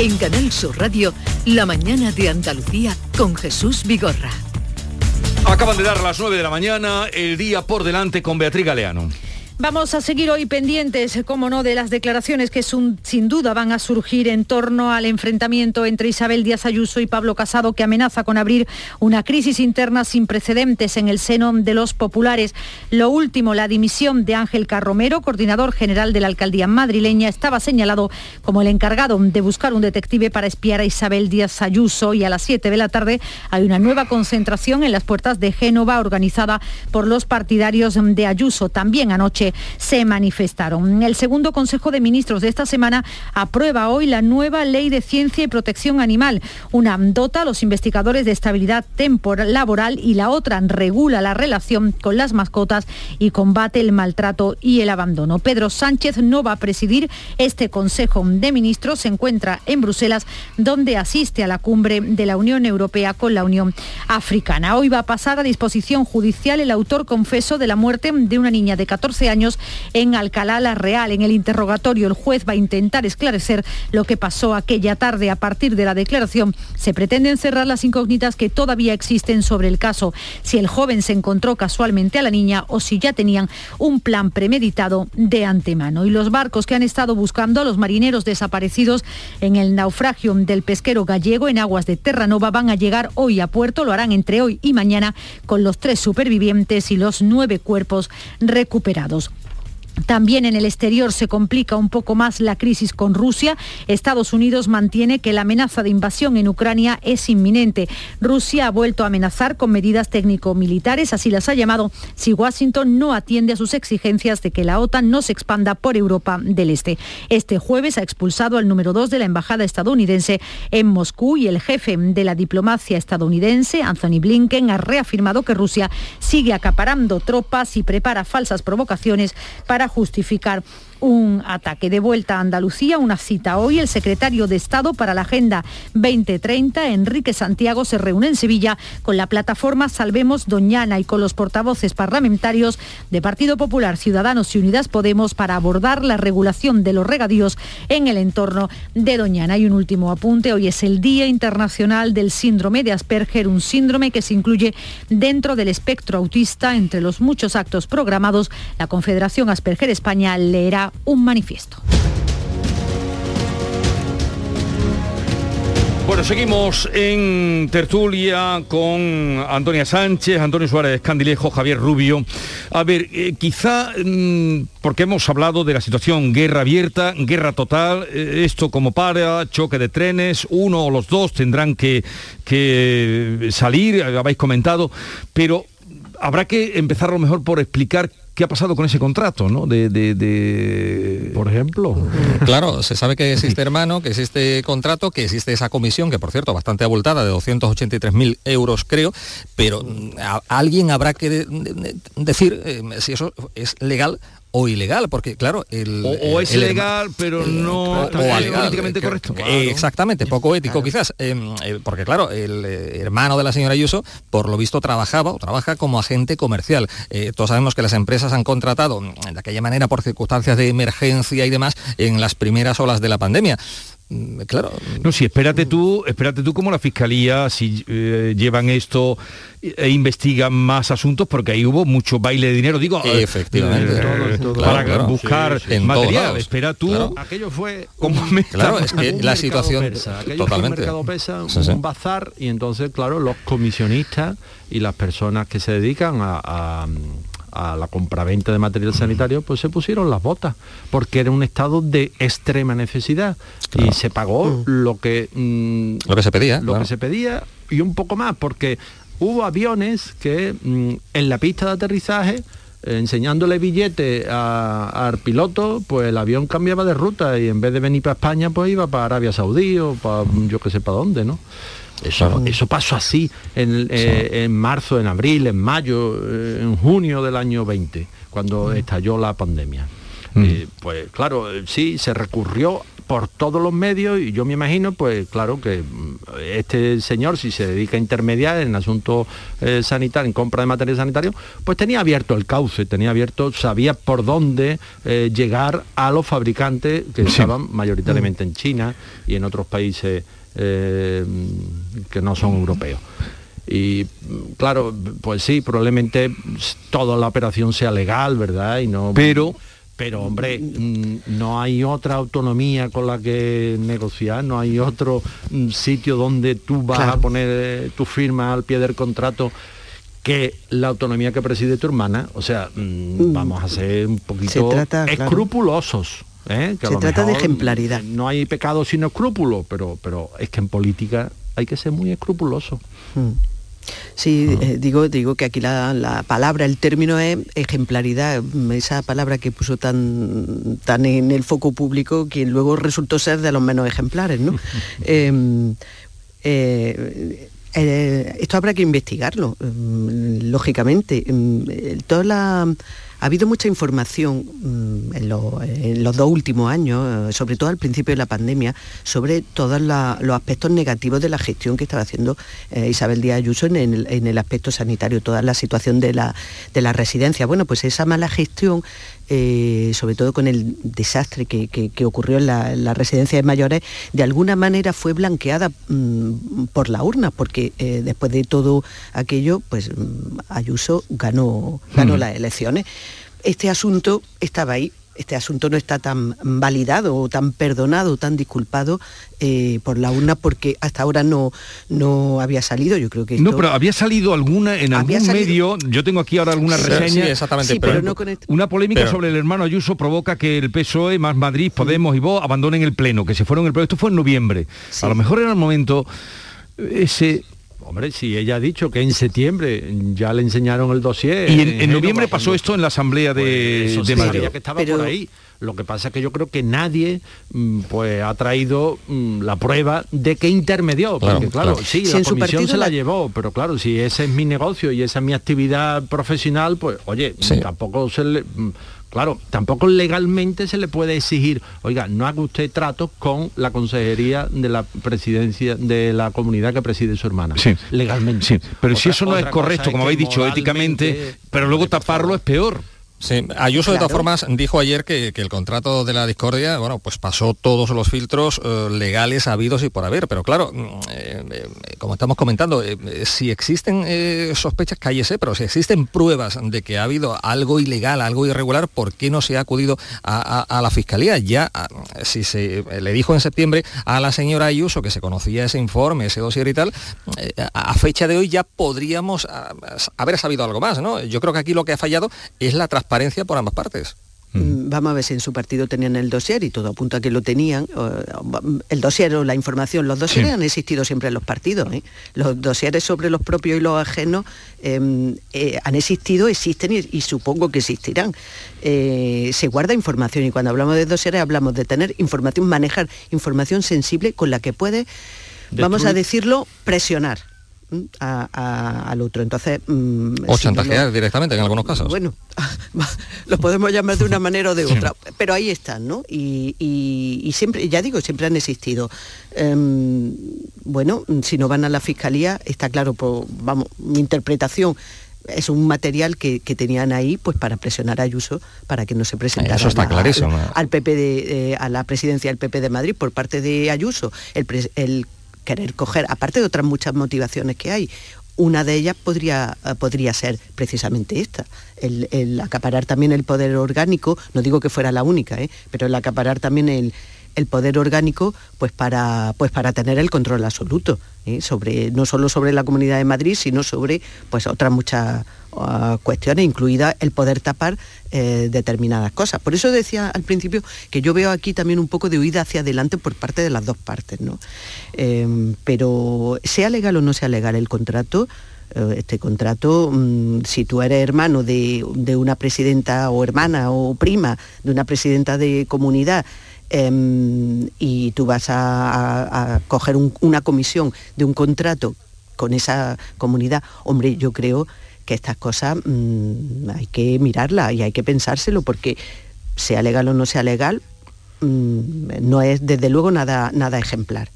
En Canal Sur Radio, La mañana de Andalucía con Jesús Vigorra. Acaban de dar las 9 de la mañana, el día por delante con Beatriz Galeano. Vamos a seguir hoy pendientes, como no, de las declaraciones que sin duda van a surgir en torno al enfrentamiento entre Isabel Díaz Ayuso y Pablo Casado, que amenaza con abrir una crisis interna sin precedentes en el seno de los populares. Lo último, la dimisión de Ángel Carromero, coordinador general de la alcaldía madrileña, estaba señalado como el encargado de buscar un detective para espiar a Isabel Díaz Ayuso y a las 7 de la tarde hay una nueva concentración en las puertas de Génova organizada por los partidarios de Ayuso. También anoche se manifestaron. El segundo Consejo de Ministros de esta semana aprueba hoy la nueva Ley de Ciencia y Protección Animal. Una dota a los investigadores de estabilidad temporal laboral y la otra regula la relación con las mascotas y combate el maltrato y el abandono. Pedro Sánchez no va a presidir este Consejo de Ministros. Se encuentra en Bruselas, donde asiste a la cumbre de la Unión Europea con la Unión Africana. Hoy va a pasar a disposición judicial el autor confeso de la muerte de una niña de 14 años en Alcalá la Real. En el interrogatorio el juez va a intentar esclarecer lo que pasó aquella tarde. A partir de la declaración se pretenden cerrar las incógnitas que todavía existen sobre el caso, si el joven se encontró casualmente a la niña o si ya tenían un plan premeditado de antemano. Y los barcos que han estado buscando a los marineros desaparecidos en el naufragio del pesquero gallego en aguas de Terranova van a llegar hoy a puerto, lo harán entre hoy y mañana con los tres supervivientes y los nueve cuerpos recuperados. También en el exterior se complica un poco más la crisis con Rusia. Estados Unidos mantiene que la amenaza de invasión en Ucrania es inminente. Rusia ha vuelto a amenazar con medidas técnico-militares, así las ha llamado, si Washington no atiende a sus exigencias de que la OTAN no se expanda por Europa del Este. Este jueves ha expulsado al número dos de la embajada estadounidense en Moscú y el jefe de la diplomacia estadounidense, Anthony Blinken, ha reafirmado que Rusia sigue acaparando tropas y prepara falsas provocaciones para justificar un ataque. De vuelta a Andalucía, una cita hoy. El secretario de Estado para la Agenda 2030, Enrique Santiago, se reúne en Sevilla con la plataforma Salvemos Doñana y con los portavoces parlamentarios de Partido Popular, Ciudadanos y Unidas Podemos para abordar la regulación de los regadíos en el entorno de Doñana. Y un último apunte, hoy es el Día Internacional del Síndrome de Asperger, un síndrome que se incluye dentro del espectro autista. Entre los muchos actos programados, la Confederación Asperger España leerá un manifiesto. Bueno, seguimos en tertulia con Antonia Sánchez, Antonio Suárez Candilejo, Javier Rubio. A ver, eh, quizá mm, porque hemos hablado de la situación guerra abierta, guerra total, eh, esto como para, choque de trenes, uno o los dos tendrán que, que salir, habéis comentado, pero habrá que empezar a lo mejor por explicar qué ha pasado con ese contrato, ¿no? De, Por ejemplo. Claro, se sabe que existe hermano, que existe contrato, que existe esa comisión, que por cierto, bastante abultada, de 283.000 euros creo, pero mm, alguien habrá que decir eh, si eso es legal o ilegal, porque claro, el, o, es legal, pero no o, políticamente correcto. Exactamente, poco ético quizás, em, eh, porque claro, el eh, hermano de la señora Ayuso, por lo visto trabajaba o trabaja como agente comercial. Eh, todos sabemos que las empresas han contratado de aquella manera por circunstancias de emergencia y demás en las primeras olas de la pandemia. Mm, claro. No, sí, espérate tú, espérate tú como la fiscalía, si eh, llevan esto e investigan más asuntos, porque ahí hubo mucho baile de dinero, digo, eh, efectivamente, eh, para buscar material. Espera tú, aquello fue como claro, es que la situación totalmente. un mercado pesa, un bazar y entonces, claro, los comisionistas y las personas que se dedican a a la compraventa de material sanitario, pues se pusieron las botas, porque era un estado de extrema necesidad y se pagó mm. lo que mm, lo que se pedía, lo que se pedía y un poco más, porque hubo aviones que mm, en la pista de aterrizaje enseñándole billete al piloto, pues el avión cambiaba de ruta y en vez de venir para España, pues iba para Arabia Saudí o para yo que sé para dónde, ¿no? Eso, pasó así eh, en, marzo, en abril, en mayo, eh, en junio del año 20, cuando mm. estalló la pandemia. Mm. Eh, pues claro, sí, se recurrió por todos los medios y yo me imagino, pues claro, que mm, este señor, si se dedica a intermediar en asuntos eh, sanitarios, en compra de material sanitario, pues tenía abierto el cauce, tenía abierto, sabía por dónde eh, llegar a los fabricantes que estaban mayoritariamente en China y en otros países eh, que no son europeos. Y claro, pues sí, probablemente toda la operación sea legal, ¿verdad? Y no. Pero pero hombre, mm, no hay otra autonomía con la que negociar, no hay otro mm, sitio donde tú vas a poner eh, tu firma al pie del contrato que la autonomía que preside tu hermana. O sea, mm, vamos a ser un poquito escrupulosos. ¿Eh? Se trata de ejemplaridad. No hay pecado sin escrúpulo, pero, pero es que en política hay que ser muy escrupuloso. Sí, eh, digo, digo que aquí la, palabra, el término es ejemplaridad, esa palabra que puso tan, tan en el foco público, que luego resultó ser de los menos ejemplares, ¿no? Em, eh, eh, esto habrá que investigarlo, em, lógicamente. Em, toda la ha habido mucha información mm, en, los dos últimos años, eh, sobre todo al principio de la pandemia, sobre todos los aspectos negativos de la gestión que estaba haciendo eh, Isabel Díaz Ayuso en el, aspecto sanitario, toda la situación de la, residencia. Bueno, pues esa mala gestión eh, sobre todo con el desastre que, ocurrió en la, residencia de mayores, de alguna manera fue blanqueada mm, por la urna, porque después de todo aquello, pues mm, Ayuso ganó, ganó las elecciones. Este asunto estaba ahí, este asunto no está tan validado o tan perdonado, tan disculpado eh, por la urna porque hasta ahora no, no había salido. Yo creo que No, pero había salido alguna en algún medio, yo tengo aquí ahora alguna reseña. exactamente. pero, este- Una polémica sobre el hermano Ayuso provoca que el PSOE, más Madrid, Podemos y vos abandonen el pleno, que se fueron el pleno. Esto fue en noviembre. A lo mejor era el momento ese Hombre, si ella ha dicho que en septiembre ya le enseñaron el dossier. Y en, noviembre pasó esto en la asamblea de, pues Madrid. que estaba por ahí. Lo que pasa es que yo creo que nadie mm, pues ha traído mm, la prueba de que intermedió. Porque claro, sí, la comisión se la, llevó, pero claro, si ese es mi negocio y esa es mi actividad profesional, pues oye, tampoco se le mm, Claro, tampoco legalmente se le puede exigir, oiga, no haga usted tratos con la consejería de la presidencia de la comunidad que preside su hermana. Sí. Legalmente. Sí. Pero si eso no es correcto, como habéis dicho, éticamente, pero luego taparlo es peor. Sí, Ayuso de todas formas dijo ayer que, el contrato de la discordia, bueno, pues pasó todos los filtros eh, legales habidos y por haber, pero claro, mm, eh, eh, como estamos comentando, si existen sospechas, cállese, pero si existen pruebas de que ha habido algo ilegal, algo irregular, ¿por qué no se ha acudido a, la fiscalía? Ya, si se le dijo en septiembre a la señora Ayuso que se conocía ese informe, ese dossier y tal, a fecha de hoy ya podríamos haber sabido algo más, ¿no? Yo creo que aquí lo que ha fallado es la transparencia transparencia por ambas partes. Mm, vamos a ver si en su partido tenían el dossier y todo apunta a que lo tenían. El dossier o la información, los dosieres han existido siempre en los partidos. ¿eh? Los dosieres sobre los propios y los ajenos em, eh, han existido, existen y, supongo que existirán. Eh, se guarda información y cuando hablamos de dosieres hablamos de tener información, manejar información sensible con la que puede, vamos a decirlo, presionar al otro. Entonces, mm, o chantajear directamente en algunos casos. Bueno, lo podemos llamar de una manera o de otra, pero ahí están, ¿no? Y, siempre, ya digo, siempre han existido. Em, bueno, si no van a la fiscalía, está claro, pues, vamos, mi interpretación es un material que, tenían ahí pues para presionar a Ayuso para que no se presentara Eso está clarísimo. Al, PP de, a la presidencia del PP de Madrid por parte de Ayuso. El, el querer coger, aparte de otras muchas motivaciones que hay, una de ellas podría, eh, podría ser precisamente esta, el, acaparar también el poder orgánico, no digo que fuera la única, ¿eh? pero el acaparar también el, poder orgánico pues para, pues para tener el control absoluto, ¿eh? sobre, no solo sobre la Comunidad de Madrid, sino sobre pues, otras muchas cuestiones, incluida el poder tapar eh, determinadas cosas. Por eso decía al principio que yo veo aquí también un poco de huida hacia adelante por parte de las dos partes, ¿no? Em, pero sea legal o no sea legal el contrato, eh, este contrato, mm, si tú eres hermano de, una presidenta o hermana o prima de una presidenta de comunidad, em, y tú vas a, coger una comisión de un contrato con esa comunidad, hombre, yo creo que estas cosas mm, hay que mirarlas y hay que pensárselo porque sea legal o no sea legal, mm, no es desde luego nada, nada ejemplar.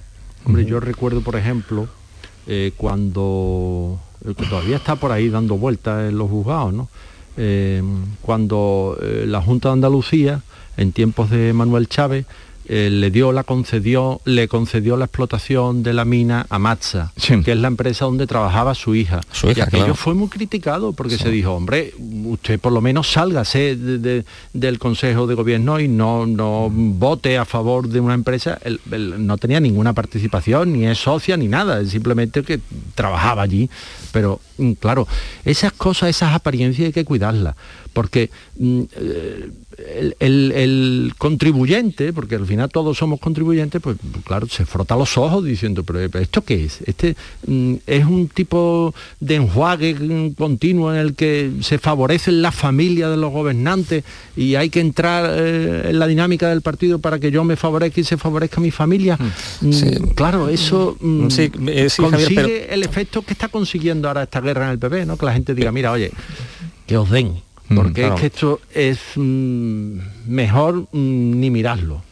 Hombre, yo recuerdo, por ejemplo, eh, cuando el que todavía está por ahí dando vueltas en los juzgados, ¿no? Eh, cuando eh, la Junta de Andalucía, en tiempos de Manuel Chávez, eh, le dio la concedió le concedió la explotación de la mina a Matza Sí. que es la empresa donde trabajaba su hija Su hija, y aquello claro. fue muy criticado porque se dijo hombre usted por lo menos sálgase de- de- del consejo de gobierno y no no vote a favor de una empresa Él- él no tenía ninguna participación ni es socia ni nada es simplemente que trabajaba allí pero mm, claro esas cosas esas apariencias hay que cuidarlas porque mm, eh, el, el- el contribuyente, porque al final todos somos contribuyentes, pues claro, se frota los ojos diciendo, pero eh, ¿esto qué es? Este mm, es un tipo de enjuague mm, continuo en el que se favorecen la familia de los gobernantes y hay que entrar eh, en la dinámica del partido para que yo me favorezca y se favorezca mi familia. Mm. Claro, eso mm, Sí, eh, sí, Javier, consigue pero- el efecto que está consiguiendo ahora esta guerra en el PP, ¿no? Que la gente diga, mira, oye, que os den. Porque claro. es que esto es mm, mejor mm, ni mirarlo.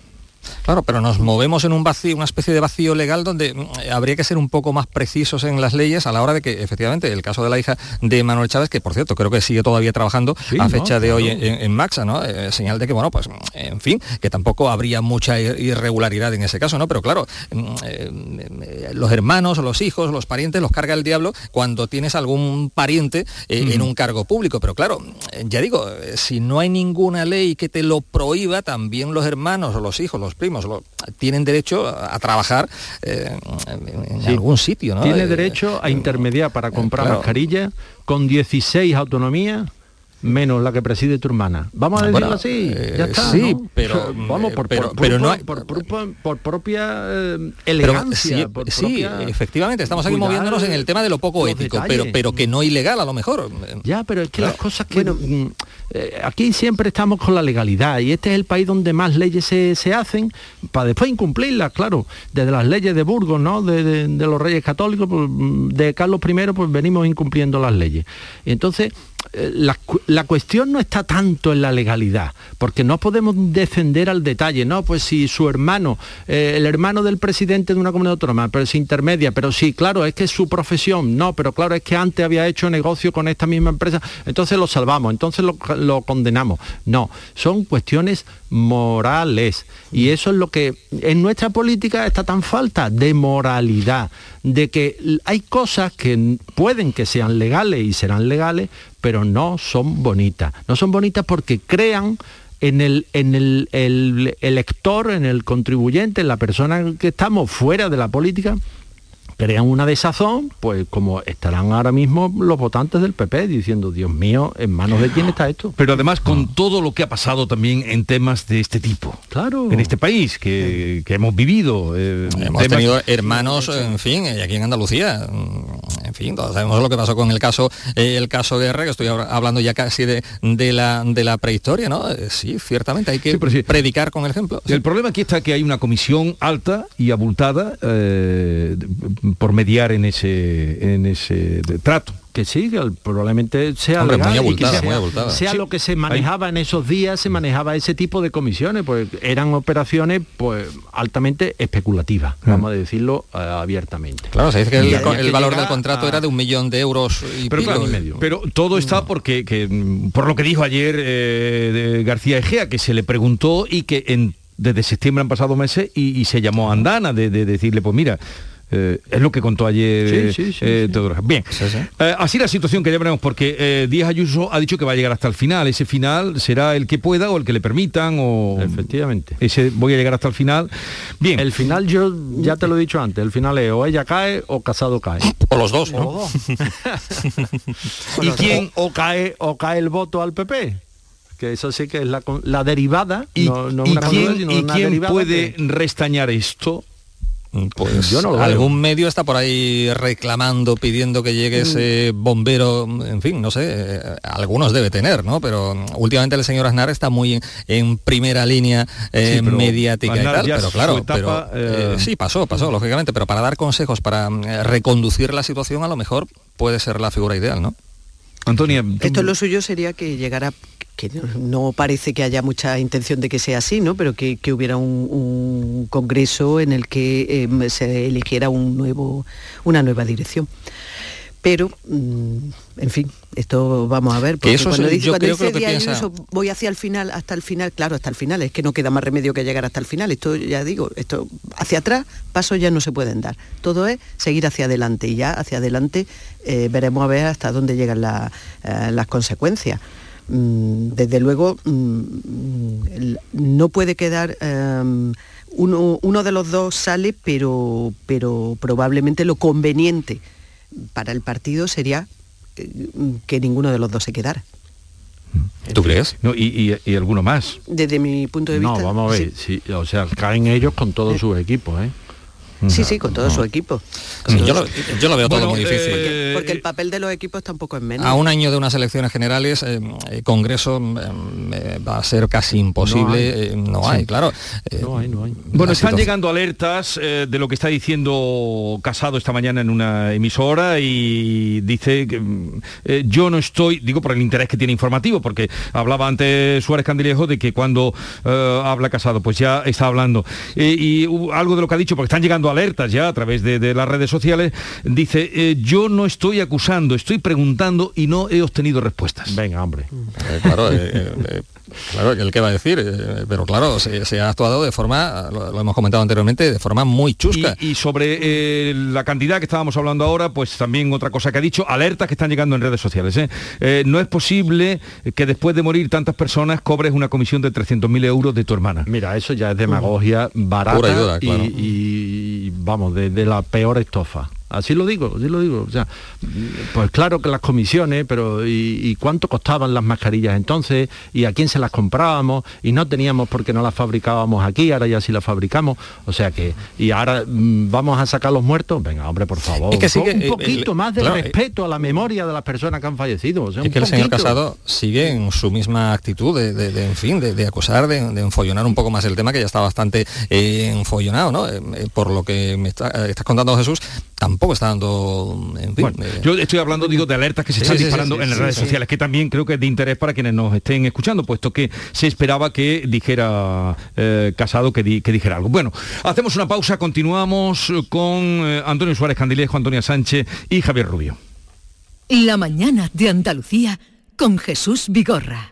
Claro, pero nos movemos en un vacío, una especie de vacío legal donde mm, habría que ser un poco más precisos en las leyes a la hora de que, efectivamente, el caso de la hija de Manuel Chávez, que por cierto creo que sigue todavía trabajando Sí, a ¿no? fecha de hoy en, Maxa, ¿no? Eh, señal de que, bueno, pues, en fin, que tampoco habría mucha ir- irregularidad en ese caso, ¿no? Pero claro, mm, eh, eh, los hermanos, los hijos, los parientes los carga el diablo cuando tienes algún pariente eh, en un cargo público. Pero claro, ya digo, si no hay ninguna ley que te lo prohíba, también los hermanos o los hijos, los primos, lo- tienen derecho a, trabajar eh, en Sí. algún sitio, ¿no? Tiene Eh, derecho a intermediar para comprar claro. mascarillas con 16 autonomías menos la que preside tu hermana. Vamos a decirlo Bueno, así, eh, ya está. sí, ¿no? pero, vamos eh, por, pero- por, pero no hay- por, propia eh, Pero, elegancia. sí, por sí, propia efectivamente, estamos aquí moviéndonos en el tema de lo poco ético, detalles. pero, pero que no ilegal a lo mejor. Ya, pero es que las cosas que... mm, eh, aquí siempre estamos con la legalidad y este es el país donde más leyes se, se hacen para después incumplirlas, claro. Desde las leyes de Burgos, ¿no? De, de- de los reyes católicos, pues, mm, de Carlos I, pues venimos incumpliendo las leyes. Entonces... eh, La, la cuestión no está tanto en la legalidad, porque no podemos defender al detalle, ¿no? Pues si su hermano, eh, el hermano del presidente de una comunidad autónoma, pero es intermedia, pero sí, claro, es que su profesión, no, pero claro, es que antes había hecho negocio con esta misma empresa, entonces lo salvamos, entonces lo, lo condenamos. No, son cuestiones morales. Y eso es lo que en nuestra política está tan falta de moralidad, de que hay cosas que pueden que sean legales y serán legales, pero no son bonitas. No son bonitas porque crean en el, en el, el elector, en el contribuyente, en la persona que estamos fuera de la política, crean una desazón, pues como estarán ahora mismo los votantes del PP diciendo, Dios mío, ¿en manos de quién está esto? Pero además con todo lo que ha pasado también en temas de este tipo. Claro. En este país que, que hemos vivido. eh, Hemos temas- tenido hermanos, en fin, y aquí en Andalucía, mm, en fin, todos sabemos lo que pasó con el caso, eh, el caso Guerra, que estoy hablando ya casi de, de la, de la prehistoria, ¿no? Eh, Sí, ciertamente, hay que Sí, pero sí. predicar con el ejemplo. El problema aquí está que hay una comisión alta y abultada eh, por mediar en ese, en ese trato. Que sí, que probablemente sea Hombre, legal muy y que sea, muy abultada. sea Sí. lo que se manejaba en esos días, se manejaba ese tipo de comisiones, pues eran operaciones pues altamente especulativas, vamos a decirlo eh, abiertamente. Claro, se dice que Y el, había el que valor del contrato a- era de un millón de euros y Pero, pico. claro, y medio. pero todo está porque, que, mm, por lo que dijo ayer eh, de García Egea, que se le preguntó y que en- desde septiembre han pasado meses y, y se llamó a Andana de, de decirle, pues mira, eh, es lo que contó ayer Sí, eh, sí, sí, eh, sí. Teodoro. Bien, Sí, sí. Eh, así la situación que ya veremos, porque eh, Díaz Ayuso ha dicho que va a llegar hasta el final. Ese final será el que pueda o el que le permitan o... Efectivamente. Ese voy a llegar hasta el final. Bien. El final yo ya te lo he dicho antes, el final es o ella cae o casado cae. O los dos, ¿no? ¿Y quién? o, o cae o cae el voto al PP. Que eso sí que es la, la derivada, ¿Y, no, no y una quién, y una quién derivada puede que- restañar esto? Pues Yo no lo veo. algún medio está por ahí reclamando, pidiendo que llegue ese bombero, en fin, no sé, eh, algunos debe tener, ¿no? Pero mm, últimamente el señor Aznar está muy en, en primera línea eh, Sí, pero mediática y tal, pero claro, etapa, pero, eh, eh, sí, pasó, pasó, lógicamente, pero para dar consejos, para mm, eh, reconducir la situación, a lo mejor puede ser la figura ideal, ¿no? Antonia, Esto lo suyo sería que llegara que no parece que haya mucha intención de que sea así, ¿no? pero que, hubiera un, congreso en el que em, se eligiera un nuevo, una nueva dirección. Pero, mm, en fin, esto vamos a ver. Porque eso cuando, dice, voy hacia el final, hasta el final, claro, hasta el final, es que no queda más remedio que llegar hasta el final. Esto ya digo, esto hacia atrás, pasos ya no se pueden dar. Todo es seguir hacia adelante y ya hacia adelante eh, veremos a ver hasta dónde llegan eh, las consecuencias. Mm, desde luego mm, no puede quedar em, uno, uno, de los dos sale, pero, pero probablemente lo conveniente para el partido sería eh, que ninguno de los dos se quedara. ¿Tú crees? No, y, alguno más. Desde mi punto de vista. No, vamos a ver. o sea, caen ellos con todos sus equipos, ¿eh? Sí, sí, con todo su equipo. yo, lo, veo todo muy difícil. Porque, el papel de los equipos tampoco es menos. A un año de unas elecciones generales, eh, eh, Congreso eh, va a ser casi imposible. No hay, claro. no hay, no hay. Bueno, están llegando alertas de lo que está diciendo Casado esta mañana en una emisora y dice que yo no estoy, digo por el interés que tiene informativo, porque hablaba antes Suárez Candilejo de que cuando habla Casado, pues ya está hablando. y algo de lo que ha dicho, porque están llegando alertas ya a través de, las redes sociales, dice, eh, yo no estoy acusando, estoy preguntando y no he obtenido respuestas. Venga, hombre. Eh, claro, eh, Claro, el que va a decir, eh, pero claro, se, ha actuado de forma, lo, hemos comentado anteriormente, de forma muy chusca. Y, sobre eh, la cantidad que estábamos hablando ahora, pues también otra cosa que ha dicho, alertas que están llegando en redes sociales. ¿eh? no es posible que después de morir tantas personas cobres una comisión de 300.000 euros de tu hermana. Mira, eso ya es demagogia barata y, vamos, de la peor estofa. Así lo digo, así lo digo. O sea, pues claro que las comisiones, pero ¿y, cuánto costaban las mascarillas entonces? ¿Y a quién se las comprábamos? Y no teníamos porque no las fabricábamos aquí, ahora ya sí las fabricamos. O sea que, y ahora mm, vamos a sacar los muertos. Venga, hombre, por favor. Es que un poquito más de respeto a la memoria de las personas que han fallecido. es que el señor Casado sigue en su misma actitud de, en fin, de, acusar, de, enfollonar un poco más el tema que ya está bastante eh, enfollonado, ¿no? Eh, eh, por lo que me estás contando Jesús, tampoco está dando... En fin, eh, yo estoy hablando, digo, de alertas que se están disparando en las redes sociales, que también creo que es de interés para quienes nos estén escuchando, puesto que se esperaba que dijera eh, Casado que, que, dijera algo. Bueno, hacemos una pausa, continuamos con eh, Antonio Suárez Candilejo, Antonia Sánchez y Javier Rubio. La mañana de Andalucía con Jesús Vigorra.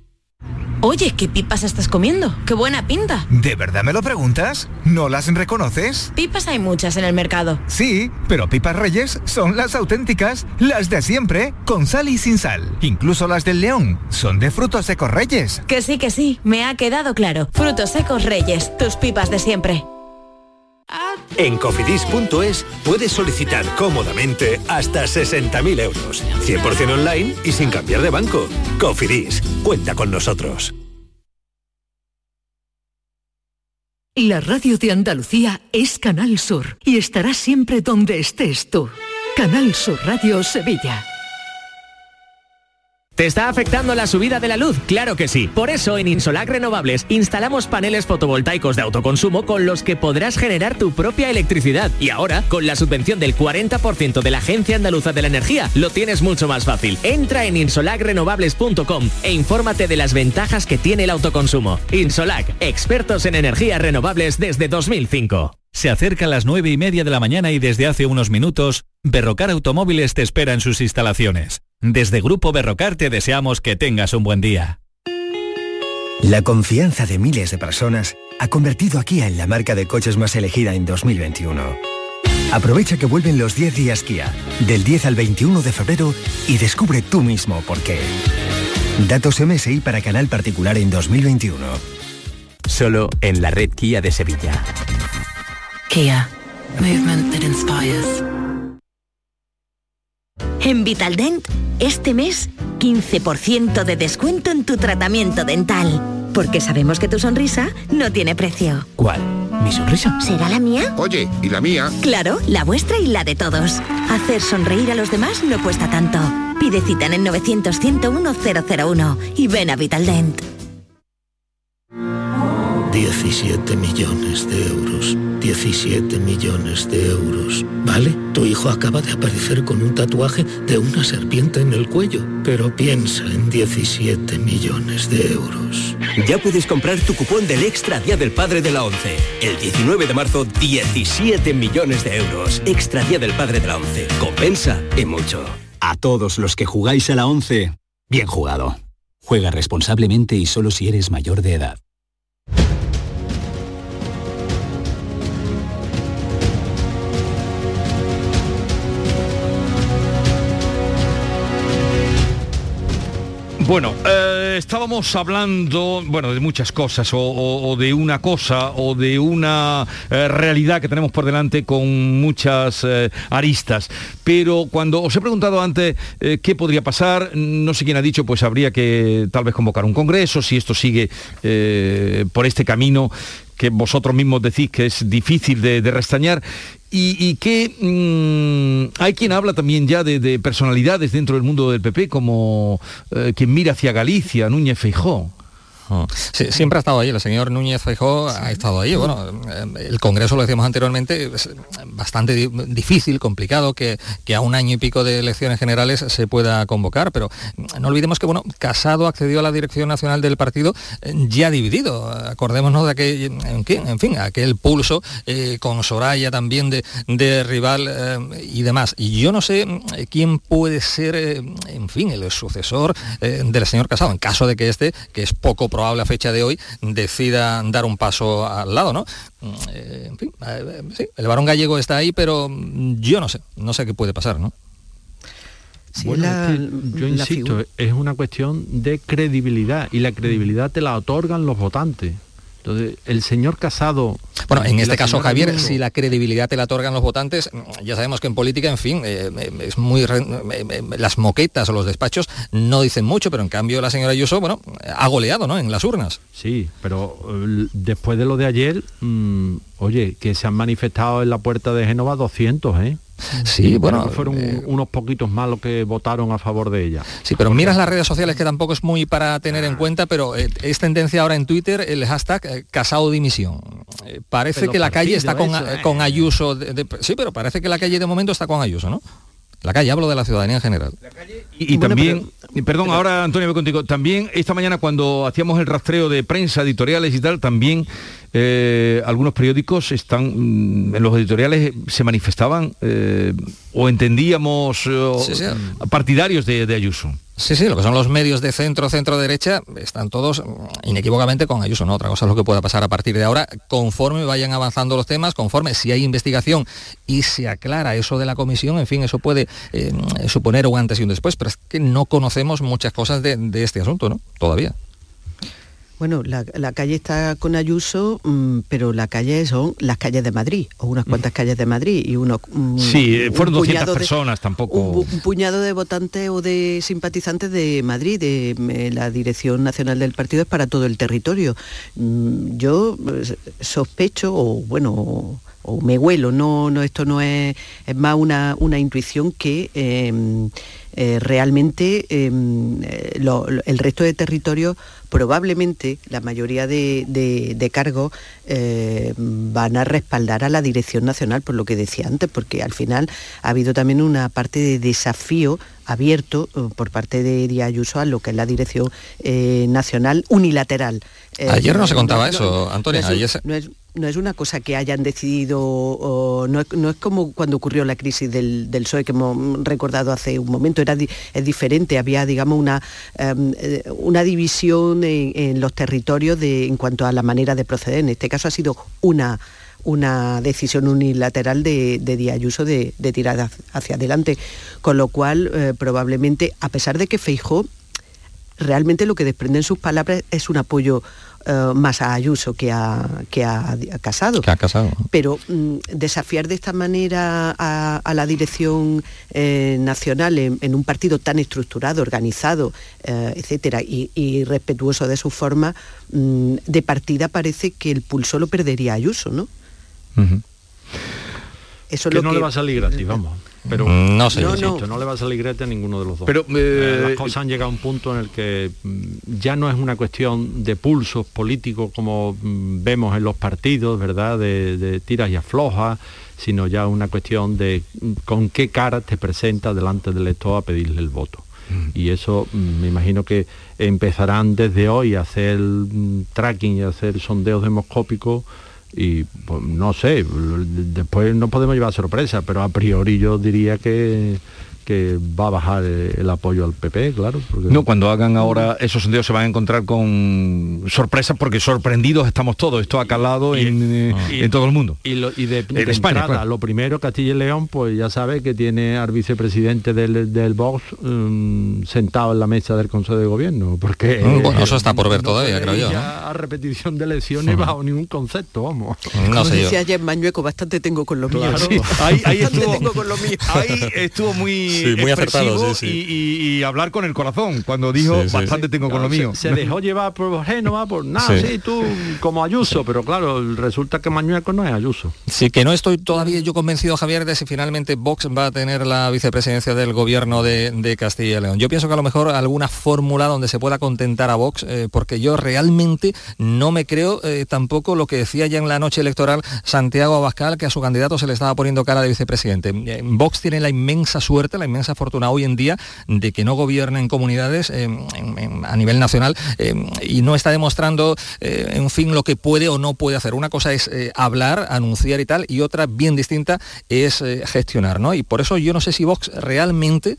Oye, ¿qué pipas estás comiendo? ¡Qué buena pinta! ¿De verdad me lo preguntas? ¿No las reconoces? Pipas hay muchas en el mercado. Sí, pero pipas reyes son las auténticas, las de siempre, con sal y sin sal. Incluso las del león son de frutos secos reyes. Que sí, que sí, me ha quedado claro. Frutos secos reyes, tus pipas de siempre. En cofidis.es puedes solicitar cómodamente hasta 60.000 euros, 100% online y sin cambiar de banco. Cofidis, cuenta con nosotros. La radio de Andalucía es Canal Sur y estará siempre donde estés tú. Canal Sur Radio Sevilla. ¿Te está afectando la subida de la luz? Claro que sí. Por eso en Insolac Renovables instalamos paneles fotovoltaicos de autoconsumo con los que podrás generar tu propia electricidad. Y ahora, con la subvención del 40% de la Agencia Andaluza de la Energía, lo tienes mucho más fácil. Entra en insolacrenovables.com e infórmate de las ventajas que tiene el autoconsumo. Insolac, expertos en energías renovables desde 2005. Se acerca a las nueve y media de la mañana y desde hace unos minutos, Berrocar Automóviles te espera en sus instalaciones. Desde Grupo Berrocar te deseamos que tengas un buen día. La confianza de miles de personas ha convertido a Kia en la marca de coches más elegida en 2021. Aprovecha que vuelven los 10 días Kia, del 10 al 21 de febrero, y descubre tú mismo por qué. Datos MSI para canal particular en 2021. Solo en la red Kia de Sevilla. Kia. Movement that inspires. En Vitaldent, este mes, 15% de descuento en tu tratamiento dental. Porque sabemos que tu sonrisa no tiene precio. ¿Cuál? ¿Mi sonrisa? ¿Será la mía? Oye, ¿y la mía? Claro, la vuestra y la de todos. Hacer sonreír a los demás no cuesta tanto. Pide cita en el 900 101 001 y ven a Vitaldent. 17 millones de euros. 17 millones de euros. ¿Vale? Tu hijo acaba de aparecer con un tatuaje de una serpiente en el cuello. Pero piensa en 17 millones de euros. Ya puedes comprar tu cupón del Extra Día del Padre de la ONCE. El 19 de marzo, 17 millones de euros. Extra Día del Padre de la ONCE. Compensa y mucho. A todos los que jugáis a la 11, bien jugado. Juega responsablemente y solo si eres mayor de edad. Bueno, eh, estábamos hablando, bueno, de muchas cosas, o, de una cosa, o de una eh, realidad que tenemos por delante con muchas eh, aristas. Pero cuando os he preguntado antes qué podría pasar, no sé quién ha dicho, pues habría que tal vez convocar un congreso, si esto sigue por este camino que vosotros mismos decís que es difícil de, de restañar y, que mm, hay quien habla también ya de, de personalidades dentro del mundo del PP como eh, quien mira hacia Galicia, Núñez Feijó. Sí, siempre ha estado ahí, el señor Núñez Feijóo ha estado ahí. Bueno, eh, el Congreso, lo decíamos anteriormente, es bastante di- difícil, complicado que, que a un año y pico de elecciones generales se pueda convocar, pero no olvidemos que, bueno, Casado accedió a la dirección nacional del partido eh, ya dividido. Acordémonos de aquel, en fin, aquel pulso eh, con Soraya también de, de rival eh, y demás. Y yo no sé mm, quién puede ser, eh, en fin, el sucesor del señor Casado, en caso de que este, que es poco probable a fecha de hoy, decida dar un paso al lado, ¿no? Mm, eh, en fin, eh, sí, el varón gallego está ahí, pero mm, yo no sé, no sé qué puede pasar, ¿no? Bueno, la- es que yo insisto, figura. es una cuestión de credibilidad y la credibilidad te la otorgan los votantes. Entonces, el señor Casado... Bueno, en este caso, Javier, si la credibilidad te la otorgan los votantes, ya sabemos que en política, en fin, eh, eh, es muy re- eh, las moquetas o los despachos no dicen mucho, pero en cambio la señora Ayuso, bueno, ha goleado, ¿no? En las urnas. Sí, pero después de lo de ayer, mm, oye, que se han manifestado en la puerta de Génova 200, ¿eh? Sí, bueno, fueron eh, unos poquitos más los que votaron a favor de ella. Sí, pero miras las redes sociales que tampoco es muy para tener en cuenta, pero eh, es tendencia ahora en Twitter el hashtag eh, casado dimisión. Eh, parece Pero que la calle está con, eh, eso, con Ayuso. de- de- sí, pero parece que la calle de momento está con Ayuso, ¿no? La calle, hablo de la ciudadanía en general. Y, y Bueno, también, y perdón, ahora Antonio voy contigo, también esta mañana cuando hacíamos el rastreo de prensa, editoriales y tal, también eh, algunos periódicos están, mm, en los editoriales eh, se manifestaban eh, o entendíamos o- Sí, sí. partidarios de, de Ayuso. Sí, sí, lo que son los medios de centro, centro derecha, están todos mm, inequívocamente con Ayuso, ¿no? Otra cosa es lo que pueda pasar a partir de ahora, conforme vayan avanzando los temas, conforme si hay investigación y se aclara eso de la comisión, en fin, eso puede eh, suponer un antes y un después, pero es que no conocemos muchas cosas de, de este asunto, ¿no? Todavía. Bueno, la, la calle está con Ayuso, mm, pero la calle son las calles de Madrid, o unas cuantas calles de Madrid, y uno... mm, Sí, eh, un fueron 200 puñado de- personas tampoco. un, un puñado de votantes o de simpatizantes de Madrid, de eh, la dirección nacional del partido es para todo el territorio. Mm, Yo eh, sospecho, o bueno, o, me huelo, no, no, esto no es, es más una, una intuición que eh, eh, realmente eh, lo- lo- el resto de territorios probablemente la mayoría de, de- de cargos eh, van a respaldar a la dirección nacional, por lo que decía antes, porque al final ha habido también una parte de desafío abierto eh, por parte de Díaz Ayuso a lo que es la dirección eh, nacional unilateral. Eh, Ayer no se contaba eso, Antonio, No es, ayer se- no es- no es una cosa que hayan decidido, no, es, como cuando ocurrió la crisis del, del PSOE que hemos recordado hace un momento, era es diferente, había digamos una, em, eh, una división en, los territorios en cuanto a la manera de proceder. En este caso ha sido una una decisión unilateral de, de Díaz Ayuso de, de tirar hacia- hacia adelante, con lo cual eh, probablemente, a pesar de que Feijó realmente lo que desprenden sus palabras es un apoyo eh, más a Ayuso que a, que a, Casado. Que ha Casado. Pero mm, desafiar de esta manera a, la dirección eh, nacional en, un partido tan estructurado, organizado, eh, etcétera, y, respetuoso de su forma, mm, de partida parece que el pulso lo perdería Ayuso, ¿no? Eso que no le va a salir gratis, vamos. Pero mm, no sé, no, le va a salir grete a ninguno de los dos. Pero eh, las cosas han llegado a un punto en el que mm, ya no es una cuestión de pulsos políticos como mm, vemos en los partidos, ¿verdad? De, tiras y aflojas, sino ya una cuestión de con qué cara te presenta delante del elector a pedirle el voto. Y eso me imagino que empezarán desde hoy a hacer tracking y a hacer sondeos demoscópicos y pues, no sé, después no podemos llevar sorpresa, pero a priori yo diría que que va a bajar el apoyo al PP, claro. No, cuando hagan ahora esos sondeos se van a encontrar con sorpresas porque sorprendidos estamos todos, esto ha calado en, todo el mundo. Y, de, España, lo primero, Castilla y León, pues ya sabe que tiene al vicepresidente del, del Vox mm, sentado en la mesa del Consejo de Gobierno, porque... Bueno, eso está por ver todavía, creo yo. A repetición de elecciones bajo ningún concepto, vamos. No sé decía ayer Mañueco, bastante tengo con lo mío. ahí, estuvo muy muy acertado, y, hablar con el corazón, cuando dijo bastante tengo con lo mío. Se, dejó llevar por Génova, por nada, sí. tú como Ayuso, pero claro, resulta que Mañueco no es Ayuso. Sí, que no estoy todavía yo convencido, Javier, de si finalmente Vox va a tener la vicepresidencia del gobierno de, Castilla y León. Yo pienso que a lo mejor alguna fórmula donde se pueda contentar a Vox, eh, porque yo realmente no me creo eh, tampoco lo que decía ya en la noche electoral Santiago Abascal, que a su candidato se le estaba poniendo cara de vicepresidente. Eh, Vox tiene la inmensa suerte, la inmensa fortuna hoy en día de que no gobierna en comunidades eh, a nivel nacional eh, y no está demostrando, eh, en fin, lo que puede o no puede hacer. Una cosa es hablar, anunciar y tal, y otra bien distinta es gestionar, ¿no? Y por eso yo no sé si Vox realmente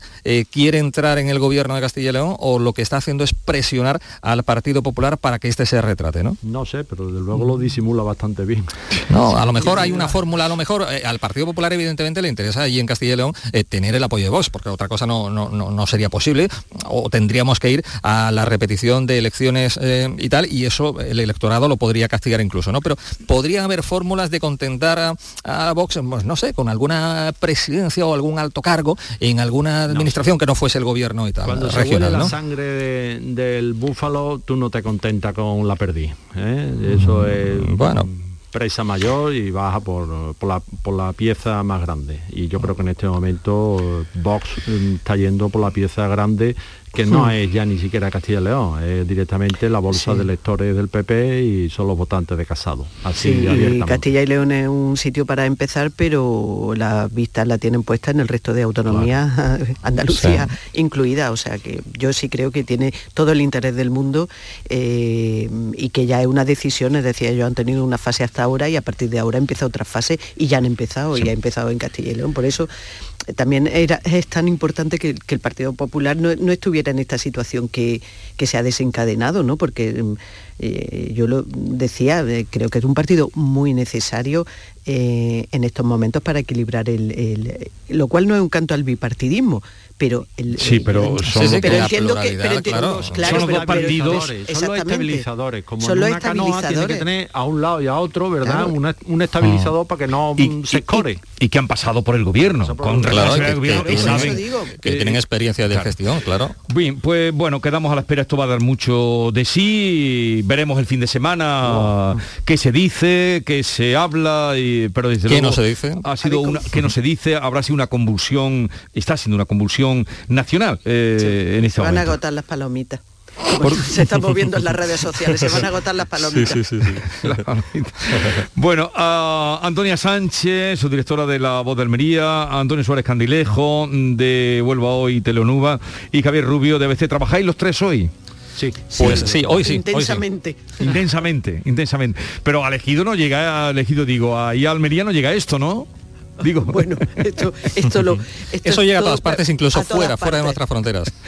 quiere entrar en el gobierno de Castilla y León o lo que está haciendo es presionar al Partido Popular para que este se retrate, ¿no? No sé, pero desde luego lo disimula bastante bien. No, a lo mejor hay una fórmula, a lo mejor al Partido Popular evidentemente le interesa allí en Castilla y León tener el apoyo de Vox, porque otra cosa no, no, sería posible, o tendríamos que ir a la repetición de elecciones eh, y tal, y eso el electorado lo podría castigar incluso, ¿no? Pero podría haber fórmulas de contentar a, Vox, pues, no sé, con alguna presidencia o algún alto cargo en alguna administración que no fuese el gobierno y tal. Cuando regional, se la sangre del búfalo, tú no te contentas con la perdí. ¿eh? Eso mm, es. Bueno presa mayor y baja por, por, la, pieza más grande. Y yo creo que en este momento Vox mm, está yendo por la pieza grande que no hmm. es ya ni siquiera Castilla y León, es directamente la bolsa de electores del PP y son los votantes de Casado. Así sí, Castilla y León es un sitio para empezar, pero las vistas la tienen puesta en el resto de autonomías, Andalucía incluida, o sea que yo sí creo que tiene todo el interés del mundo eh, y que ya es una decisión, es decir, ellos han tenido una fase hasta ahora y a partir de ahora empieza otra fase y ya han empezado, y ha empezado en Castilla y León, por eso también era, es tan importante que, el Partido Popular no, estuviera en esta situación que, se ha desencadenado, ¿no? porque mm, eh, yo lo decía, eh, creo que es un partido muy necesario eh, en estos momentos para equilibrar el, lo cual no es un canto al bipartidismo, pero el, sí, pero son pero entiendo que pero claro, son los dos partidos, son los estabilizadores, como en una canoa tiene que tener a un lado y a otro, ¿verdad? un estabilizador para que no se escore. Y, que han pasado por el gobierno, con relación al gobierno. y saben que, tienen experiencia de gestión, claro. Bien, pues bueno, quedamos a la espera, esto va a dar mucho de sí, veremos el fin de semana qué se dice, qué se habla, y, pero desde ¿Qué luego no se dice? Ha sido una, que no se dice, habrá sido una convulsión, está siendo una convulsión nacional eh, en este Van a agotar las palomitas. se están moviendo en las redes sociales, se van a agotar las palomitas. bueno, Antonia Sánchez, su directora de La Voz de Almería, Antonio Suárez Candilejo, de Vuelva Hoy, Teleonuba, y Javier Rubio de ABC. ¿Trabajáis los tres hoy? Sí, pues sí, hoy sí. Intensamente. Intensamente, intensamente. Pero elegido no llega, elegido digo, ahí a Almería no llega esto, ¿no? Digo. Bueno, esto, esto lo... esto Eso es llega a todas partes, pa- incluso fuera, fuera de nuestras fronteras.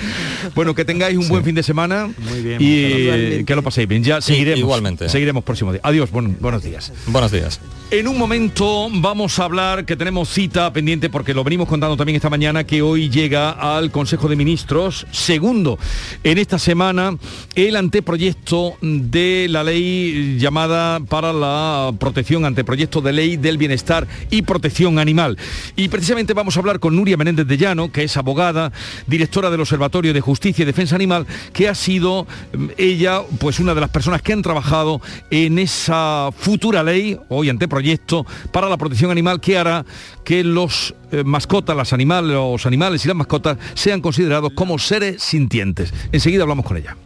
Bueno, que tengáis un buen fin de semana Muy bien, y que lo paséis bien. Ya seguiremos. igualmente. Seguiremos próximo día. Adiós, buen- buenos días. Buenos días. En un momento vamos a hablar que tenemos cita pendiente porque lo venimos contando también esta mañana que hoy llega al Consejo de Ministros segundo en esta semana el anteproyecto de la ley llamada para la protección anteproyecto de ley del bienestar y protección animal. Y precisamente vamos a hablar con Nuria Menéndez de Llano, que es abogada, directora del Observatorio de Justicia y Defensa Animal, que ha sido mm, ella pues una de las personas que han trabajado en esa futura ley, hoy anteproyecto, para la protección animal que hará que los eh, mascotas, las animales, los animales y las mascotas sean considerados como seres sintientes. Enseguida hablamos con ella.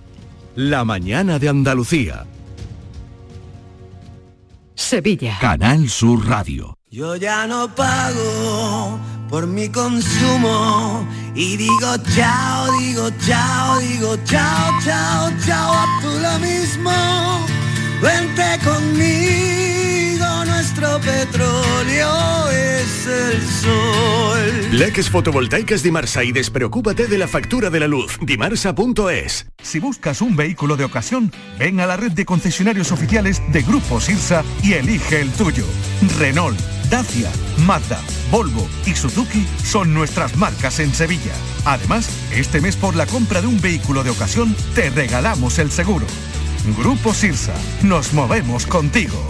La mañana de Andalucía. Sevilla. Canal Sur Radio. Yo ya no pago por mi consumo y digo chao, digo chao, digo chao, chao, chao, a tú lo mismo. Vente conmigo, nuestro petróleo el sol. Leques fotovoltaicas Dimarsa y despreocúpate de la factura de la luz. Dimarsa.es. Si buscas un vehículo de ocasión, ven a la red de concesionarios oficiales de Grupo Sirsa y elige el tuyo. Renault, Dacia, Mazda, Volvo y Suzuki son nuestras marcas en Sevilla. Además, este mes por la compra de un vehículo de ocasión te regalamos el seguro. Grupo Sirsa, nos movemos contigo.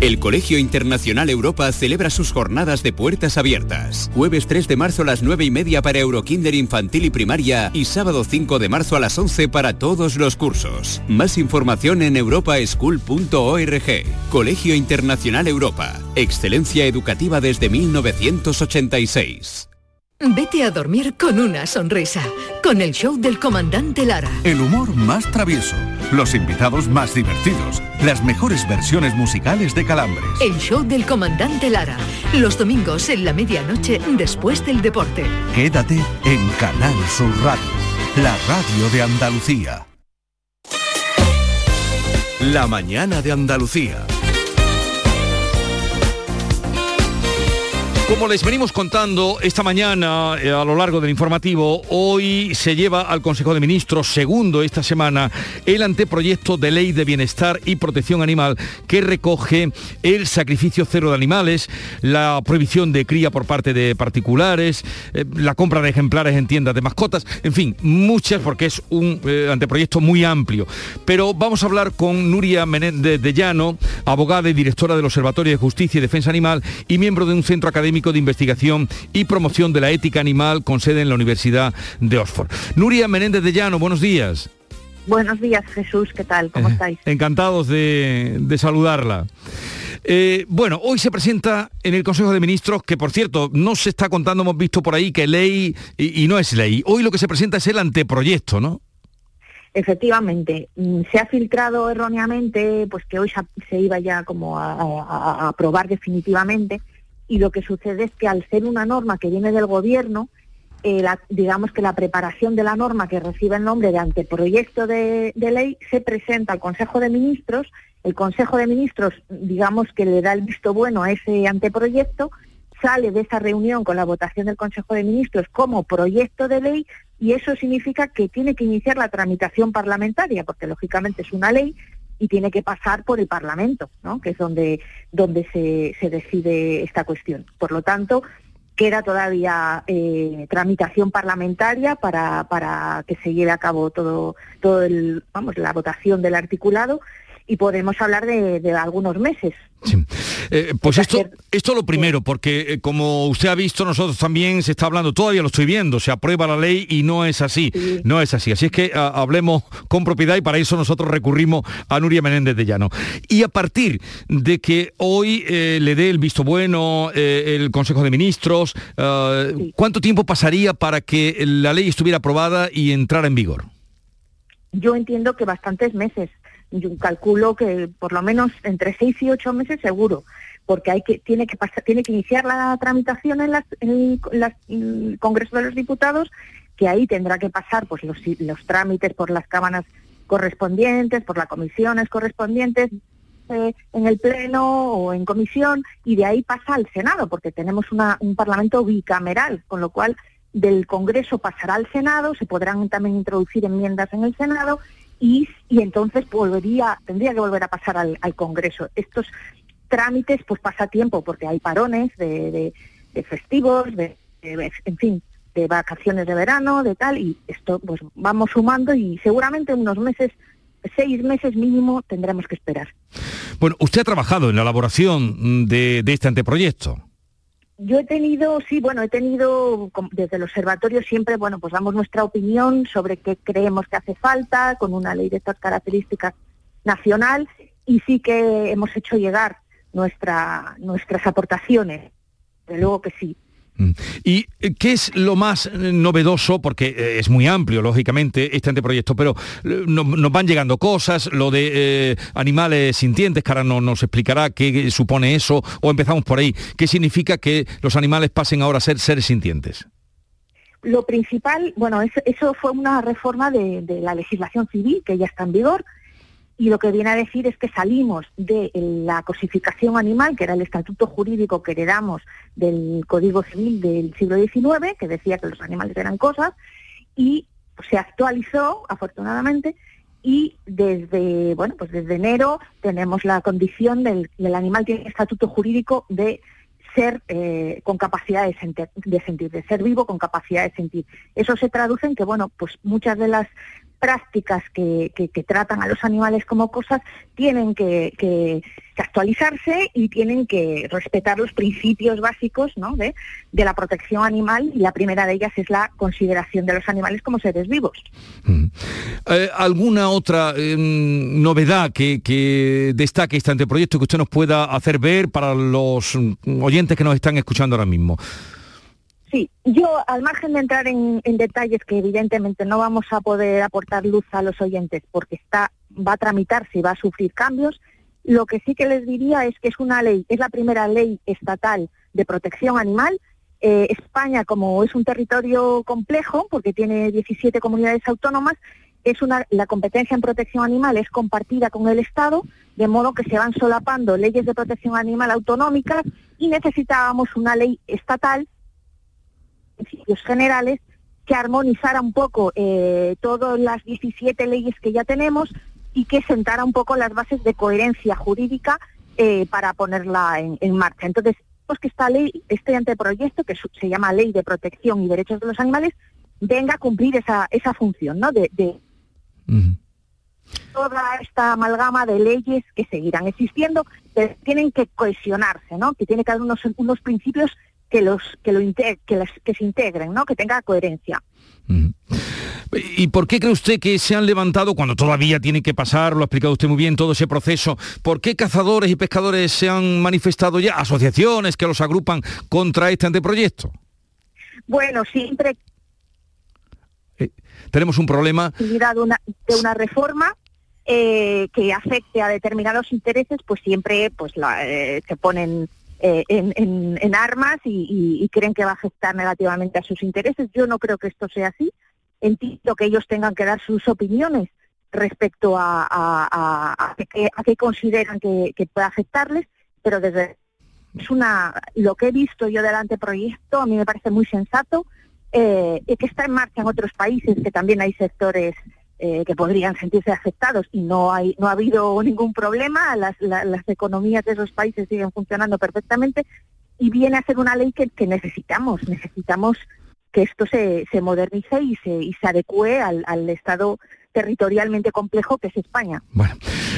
El Colegio Internacional Europa celebra sus jornadas de puertas abiertas. Jueves 3 de marzo a las 9 y media para Eurokinder infantil y primaria y sábado 5 de marzo a las 11 para todos los cursos. Más información en europaschool.org. Colegio Internacional Europa. Excelencia educativa desde 1986. Vete a dormir con una sonrisa, con el show del comandante Lara. El humor más travieso, los invitados más divertidos, las mejores versiones musicales de Calambres. El show del comandante Lara, los domingos en la medianoche después del deporte. Quédate en Canal Sur Radio, la radio de Andalucía. La mañana de Andalucía. Como les venimos contando esta mañana eh, a lo largo del informativo, hoy se lleva al Consejo de Ministros segundo esta semana el anteproyecto de ley de bienestar y protección animal que recoge el sacrificio cero de animales, la prohibición de cría por parte de particulares, eh, la compra de ejemplares en tiendas de mascotas, en fin, muchas porque es un eh, anteproyecto muy amplio. Pero vamos a hablar con Nuria Menéndez de Llano, abogada y directora del Observatorio de Justicia y Defensa Animal y miembro de un centro académico de investigación y promoción de la ética animal con sede en la Universidad de Oxford. Nuria Menéndez de Llano, buenos días. Buenos días, Jesús, ¿qué tal? ¿Cómo estáis? Encantados de, de saludarla. Eh, bueno, hoy se presenta en el Consejo de Ministros, que por cierto, no se está contando, hemos visto por ahí que ley y, y no es ley. Hoy lo que se presenta es el anteproyecto, ¿no? Efectivamente, mm, se ha filtrado erróneamente pues que hoy se, se iba ya como a, a- a aprobar definitivamente y lo que sucede es que al ser una norma que viene del gobierno, eh, digamos que la preparación de la norma que recibe el nombre de anteproyecto de ley se presenta al Consejo de Ministros, el Consejo de Ministros digamos que le da el visto bueno a ese anteproyecto, sale de esa reunión con la votación del Consejo de Ministros como proyecto de ley y eso significa que tiene que iniciar la tramitación parlamentaria, porque lógicamente es una ley y tiene que pasar por el Parlamento, ¿no? que es donde, donde se, se decide esta cuestión. Por lo tanto, queda todavía eh, tramitación parlamentaria para, para que se lleve a cabo todo, todo el, vamos, la votación del articulado y podemos hablar de, de algunos meses. Eh, pues esto, esto lo primero, porque eh, como usted ha visto, nosotros también se está hablando, todavía lo estoy viendo, se aprueba la ley y no es así, no es así. Así es que a- hablemos con propiedad y para eso nosotros recurrimos a Nuria Menéndez de Llano. Y a partir de que hoy eh, le dé el visto bueno el Consejo de Ministros, eh, ¿cuánto tiempo pasaría para que la ley estuviera aprobada y entrara en vigor? Yo entiendo que bastantes meses. Yo calculo que por lo menos entre seis y ocho meses seguro, porque hay que tiene que pasar, tiene que iniciar la tramitación en, las, el Congreso de los Diputados, que ahí tendrá que pasar pues los, los trámites por las cámaras correspondientes, por las comisiones correspondientes, eh, en el Pleno o en comisión y de ahí pasa al Senado, porque tenemos una- un Parlamento bicameral, con lo cual del Congreso pasará al Senado, se podrán también introducir enmiendas en el Senado y, y entonces volvería, tendría que volver a pasar al, al Congreso. Estos trámites pues pasa tiempo porque hay parones de, de- festivos, de, en fin, de vacaciones de verano, de tal, y esto pues vamos sumando y seguramente unos meses, seis meses mínimo tendremos que esperar. Bueno, usted ha trabajado en la elaboración de este anteproyecto. Yo he tenido, sí, bueno, he tenido desde el observatorio siempre, bueno, pues damos nuestra opinión sobre qué creemos que hace falta con una ley de estas características nacional y sí que hemos hecho llegar nuestra, nuestras aportaciones. De luego que sí. ¿Y eh, qué es lo más eh, novedoso? Porque eh, es muy amplio, lógicamente, este anteproyecto, pero no- nos van llegando cosas, lo de animales sintientes, que no, nos explicará qué supone eso, o empezamos por ahí. ¿Qué significa que los animales pasen ahora a ser seres sintientes? Lo principal, bueno, eso, fue una reforma de la legislación civil que ya está en vigor y lo que viene a decir es que salimos de la cosificación animal, que era el estatuto jurídico que heredamos del Código Civil del siglo XIX, que decía que los animales eran cosas, y se actualizó, afortunadamente, y desde, bueno, pues desde enero tenemos la condición del, del animal tiene estatuto jurídico de ser eh, con capacidad de, senti- de sentir, de ser vivo con capacidad de sentir. Eso se traduce en que, bueno, pues muchas de las prácticas que, que- tratan a los animales como cosas tienen que, actualizarse y tienen que respetar los principios básicos ¿no? de, de la protección animal y la primera de ellas es la consideración de los animales como seres vivos. Eh, ¿Alguna otra eh, novedad que, que destaque este anteproyecto que usted nos pueda hacer ver para los mm, oyentes que nos están escuchando ahora mismo? Sí, yo al margen de entrar en, detalles que evidentemente no vamos a poder aportar luz a los oyentes porque está va a tramitarse y va a sufrir cambios, lo que sí que les diría es que es una ley, es la primera ley estatal de protección animal. Eh, España, como es un territorio complejo, porque tiene 17 comunidades autónomas, es una, la competencia en protección animal es compartida con el Estado, de modo que se van solapando leyes de protección animal autonómicas y necesitábamos una ley estatal principios generales que armonizara un poco eh, todas las 17 leyes que ya tenemos y que sentara un poco las bases de coherencia jurídica eh, para ponerla en, en marcha. Entonces, pues que esta ley, este anteproyecto, que su- se llama Ley de Protección y Derechos de los Animales, venga a cumplir esa, esa función, ¿no? De, de toda esta amalgama de leyes que seguirán existiendo, pero tienen que cohesionarse, ¿no? Que tiene que haber unos, unos principios que los que lo que, las- que se integren, ¿no? Que tenga coherencia. ¿Y por qué cree usted que se han levantado, cuando todavía tiene que pasar, lo ha explicado usted muy bien, todo ese proceso, por qué cazadores y pescadores se han manifestado ya, asociaciones que los agrupan contra este anteproyecto? Bueno, siempre Tenemos un problema de una, de una reforma eh, que afecte a determinados intereses, pues siempre pues la, eh, se ponen eh, en, en- armas y, y- y creen que va a afectar negativamente a sus intereses. Yo no creo que esto sea así. Entiendo que ellos tengan que dar sus opiniones respecto a, qué, consideran que, puede afectarles, pero desde es una lo que he visto yo del anteproyecto a mí me parece muy sensato eh, que está en marcha en otros países que también hay sectores eh, que podrían sentirse afectados y no hay no ha habido ningún problema las, la- las economías de esos países siguen funcionando perfectamente y viene a ser una ley que, que necesitamos necesitamos que esto se, se modernice y se, y se adecue al, al estado territorialmente complejo que es España.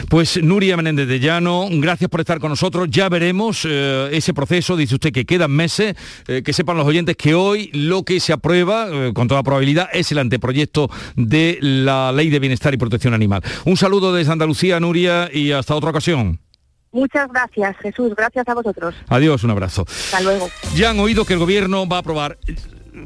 Pues Nuria Menéndez de Llano, gracias por estar con nosotros. Ya veremos eh, ese proceso. Dice usted que quedan meses. eh, que sepan los oyentes que hoy lo que se aprueba, eh, con toda probabilidad, es el anteproyecto de la Ley de Bienestar y Protección Animal. Un saludo desde Andalucía, Nuria, y hasta otra ocasión. Muchas gracias, Jesús. Gracias a vosotros. Adiós, un abrazo. Hasta luego. Ya han oído que el gobierno va a aprobar.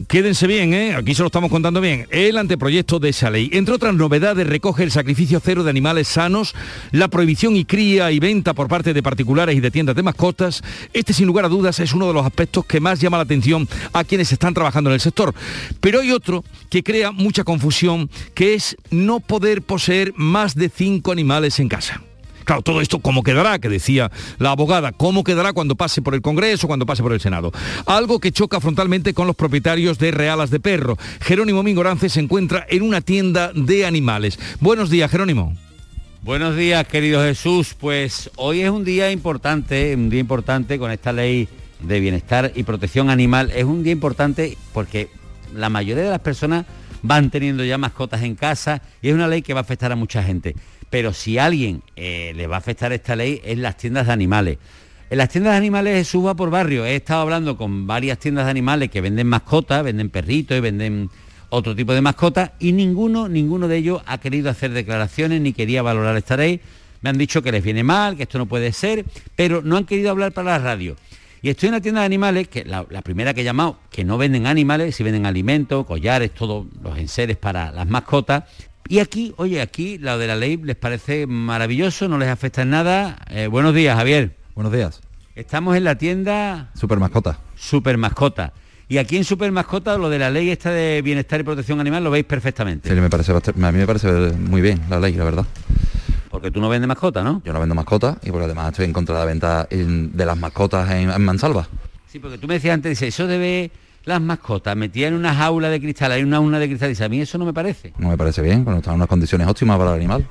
Quédense bien, ¿eh? aquí se lo estamos contando bien. El anteproyecto de esa ley. Entre otras novedades, recoge el sacrificio cero de animales sanos, la prohibición y cría y venta por parte de particulares y de tiendas de mascotas. Este, sin lugar a dudas, es uno de los aspectos que más llama la atención a quienes están trabajando en el sector. Pero hay otro que crea mucha confusión, que es no poder poseer más de cinco animales en casa. Claro, todo esto, ¿cómo quedará? Que decía la abogada, ¿cómo quedará cuando pase por el Congreso, cuando pase por el Senado? Algo que choca frontalmente con los propietarios de realas de perro. Jerónimo Mingorance se encuentra en una tienda de animales. Buenos días, Jerónimo. Buenos días, querido Jesús. Pues hoy es un día importante, un día importante con esta ley de bienestar y protección animal. Es un día importante porque la mayoría de las personas van teniendo ya mascotas en casa y es una ley que va a afectar a mucha gente. Pero si a alguien eh, le va a afectar esta ley es las tiendas de animales. En las tiendas de animales es suba por barrio. He estado hablando con varias tiendas de animales que venden mascotas, venden perritos y venden otro tipo de mascotas y ninguno, ninguno de ellos ha querido hacer declaraciones ni quería valorar esta ley. Me han dicho que les viene mal, que esto no puede ser, pero no han querido hablar para la radio. Y estoy en una tienda de animales, que la, primera que he llamado, que no venden animales, si venden alimentos, collares, todos los enseres para las mascotas. Y aquí, oye, aquí lo de la ley les parece maravilloso, no les afecta en nada. Eh, buenos días, Javier. Buenos días. Estamos en la tienda... Super Mascota. Super Mascota. Y aquí en Super Mascota lo de la ley esta de bienestar y protección animal lo veis perfectamente. Sí, me parece, a mí me parece muy bien la ley, la verdad. Porque tú no vendes mascota, ¿no? Yo no vendo mascota y porque además estoy en contra de la venta de las mascotas en, Mansalva. Sí, porque tú me decías antes, dice, eso debe las mascotas metidas en una jaula de cristal, hay una una de cristal, y a mí eso no me parece. No me parece bien, cuando están en unas condiciones óptimas para el animal.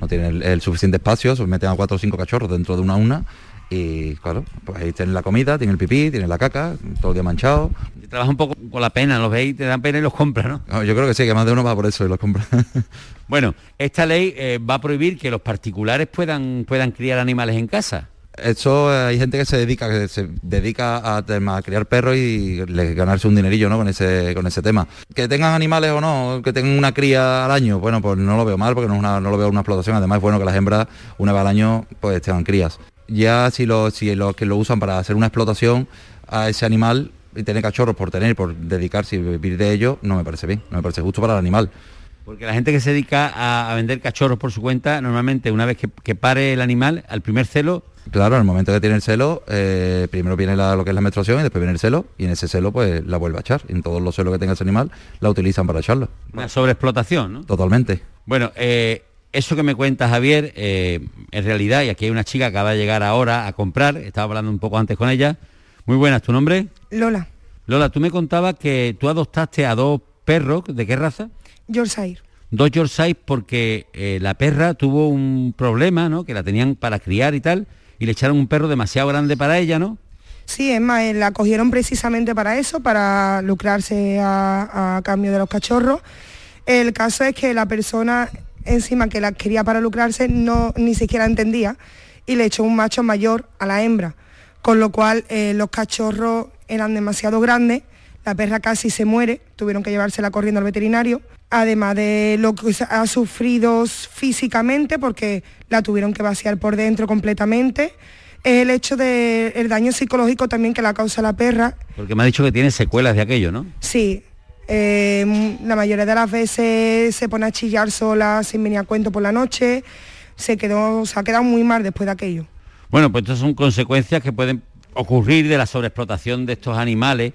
No tiene el, suficiente espacio, se meten a cuatro o cinco cachorros dentro de una una y claro, pues ahí tienen la comida, tienen el pipí, tienen la caca, todo el día manchado. Trabaja un poco con la pena, los veis, te dan pena y los compras, ¿no? yo creo que sí, que más de uno va por eso y los compra. bueno, esta ley eh, va a prohibir que los particulares puedan, puedan criar animales en casa. Eso eh, hay gente que se dedica, que se dedica a, criar perros y ganarse un dinerillo ¿no? con ese con ese tema. Que tengan animales o no, que tengan una cría al año, bueno, pues no lo veo mal porque no, no lo veo una explotación. Además es bueno que las hembras una vez al año pues tengan crías ya si los si lo que lo usan para hacer una explotación a ese animal y tener cachorros por tener, por dedicarse y vivir de ello, no me parece bien, no me parece justo para el animal. Porque la gente que se dedica a, vender cachorros por su cuenta, normalmente una vez que, pare el animal, al primer celo... Claro, el momento que tiene el celo, eh, primero viene lo que es la menstruación y después viene el celo, y en ese celo pues la vuelve a echar. en todos los celos que tenga ese animal la utilizan para echarlo. Una sobreexplotación, ¿no? Totalmente. Bueno, eh, eso que me cuenta Javier, eh, en realidad, y aquí hay una chica que acaba de llegar ahora a comprar, estaba hablando un poco antes con ella. Muy buenas, ¿tu nombre? Lola. Lola, tú me contabas que tú adoptaste a dos perros, ¿de qué raza? Yorkshire. Dos Yorkshire porque eh, la perra tuvo un problema, ¿no? Que la tenían para criar y tal, y le echaron un perro demasiado grande para ella, ¿no? Sí, es más, eh, la cogieron precisamente para eso, para lucrarse a cambio de los cachorros. El caso es que la persona encima que la quería para lucrarse no ni siquiera entendía y le echó un macho mayor a la hembra, con lo cual eh, los cachorros eran demasiado grandes, la perra casi se muere, tuvieron que llevársela corriendo al veterinario, además de lo que ha sufrido físicamente porque la tuvieron que vaciar por dentro completamente, es el hecho del daño psicológico también que la causa la perra. Porque me ha dicho que tiene secuelas de aquello, ¿no? Sí, eh, la mayoría de las veces se pone a chillar sola sin venir a cuento por la noche. Se, quedó, se ha quedado muy mal después de aquello. Bueno, pues estas son consecuencias que pueden ocurrir de la sobreexplotación de estos animales.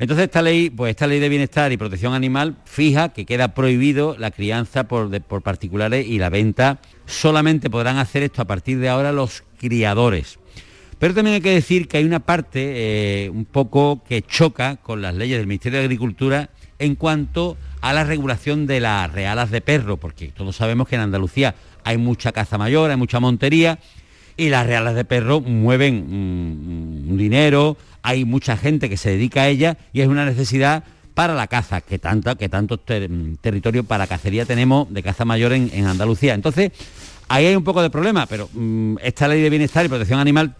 Entonces esta ley, pues esta ley de bienestar y protección animal fija que queda prohibido la crianza por, por particulares y la venta. Solamente podrán hacer esto a partir de ahora los criadores. Pero también hay que decir que hay una parte eh, un poco que choca con las leyes del Ministerio de Agricultura en cuanto a la regulación de las realas de perro, porque todos sabemos que en Andalucía hay mucha caza mayor, hay mucha montería, y las realas de perro mueven un dinero, hay mucha gente que se dedica a ella y es una necesidad para la caza, que, tanto, que tantos territorios para cacería tenemos de caza mayor en, Andalucía. Entonces, ahí hay un poco de problema, pero mm, esta ley de bienestar y protección animal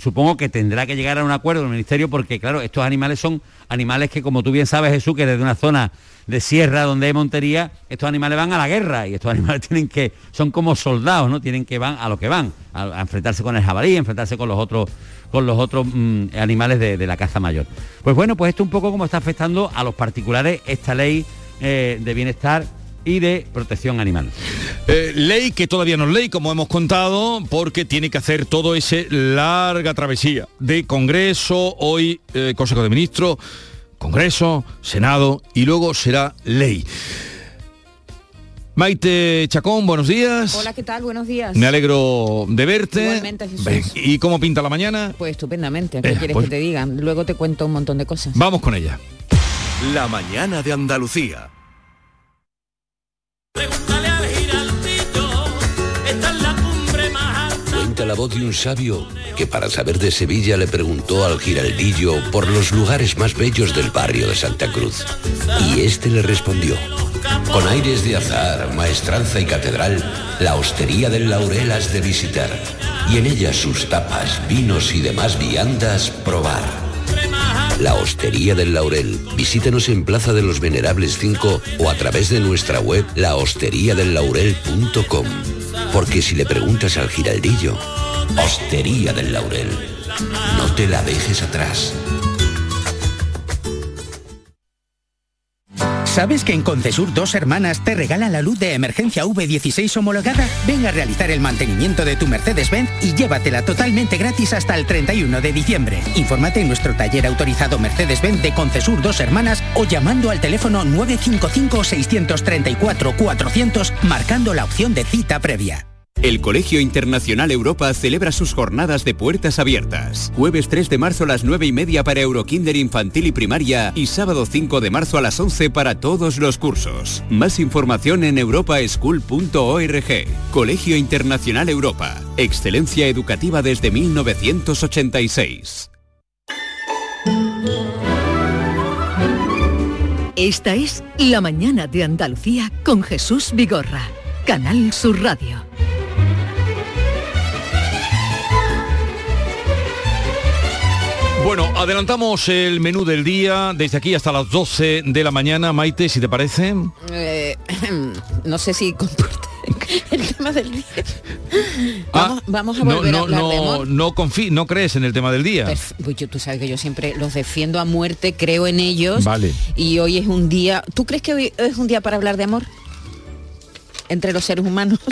supongo que tendrá que llegar a un acuerdo el Ministerio porque, claro, estos animales son animales que, como tú bien sabes, Jesús, que desde una zona de sierra donde hay montería, estos animales van a la guerra y estos animales tienen que, son como soldados, ¿no? Tienen que van a lo que van, a, enfrentarse con el jabalí, enfrentarse con los otros con los otros mm, animales de, la caza mayor. Pues bueno, pues esto un poco como está afectando a los particulares esta ley eh, de bienestar y de protección animal. Eh, ley que todavía no es ley, como hemos contado, porque tiene que hacer todo ese larga travesía de Congreso, hoy eh, Consejo de Ministros, Congreso, Senado y luego será ley. Maite Chacón, buenos días. Hola, ¿qué tal? Buenos días. Me alegro de verte. Igualmente, Jesús. Ven, ¿Y cómo pinta la mañana? Pues estupendamente, ¿qué Eh, quieres pues- que te diga? Luego te cuento un montón de cosas. Vamos con ella. La mañana de Andalucía. Cuenta la voz de un sabio que para saber de Sevilla le preguntó al giraldillo por los lugares más bellos del barrio de Santa Cruz. Y este le respondió, con aires de azar, maestranza y catedral, la hostería del Laurel has de visitar, y en ella sus tapas, vinos y demás viandas probar. La Hostería del Laurel. Visítanos en Plaza de los Venerables 5 o a través de nuestra web lahosteriadellaurel.com. Porque si le preguntas al giraldillo, Hostería del Laurel, no te la dejes atrás. ¿Sabes que en Concesur dos hermanas te regalan la luz de emergencia V16 homologada? Ven a realizar el mantenimiento de tu Mercedes-Benz y llévatela totalmente gratis hasta el 31 de diciembre. Infórmate en nuestro taller autorizado Mercedes-Benz de Concesur dos hermanas o llamando al teléfono 955-634-400 marcando la opción de cita previa. El Colegio Internacional Europa celebra sus jornadas de puertas abiertas. Jueves 3 de marzo a las 9 y media para Eurokinder infantil y primaria y sábado 5 de marzo a las 11 para todos los cursos. Más información en europaschool.org. Colegio Internacional Europa. Excelencia educativa desde 1986. Esta es La mañana de Andalucía con Jesús Vigorra. Canal Sur Radio. Bueno, adelantamos el menú del día desde aquí hasta las 12 de la mañana. Maite, si te parece. Eh, no sé si comporta el tema del día. Ah, Vamos, a volver no, a hablar de amor. no, confí- no crees en el tema del día. Pues yo- tú sabes que yo siempre los defiendo a muerte, creo en ellos. Vale. Y hoy es un día. ¿Tú crees que hoy es un día para hablar de amor? Entre los seres humanos.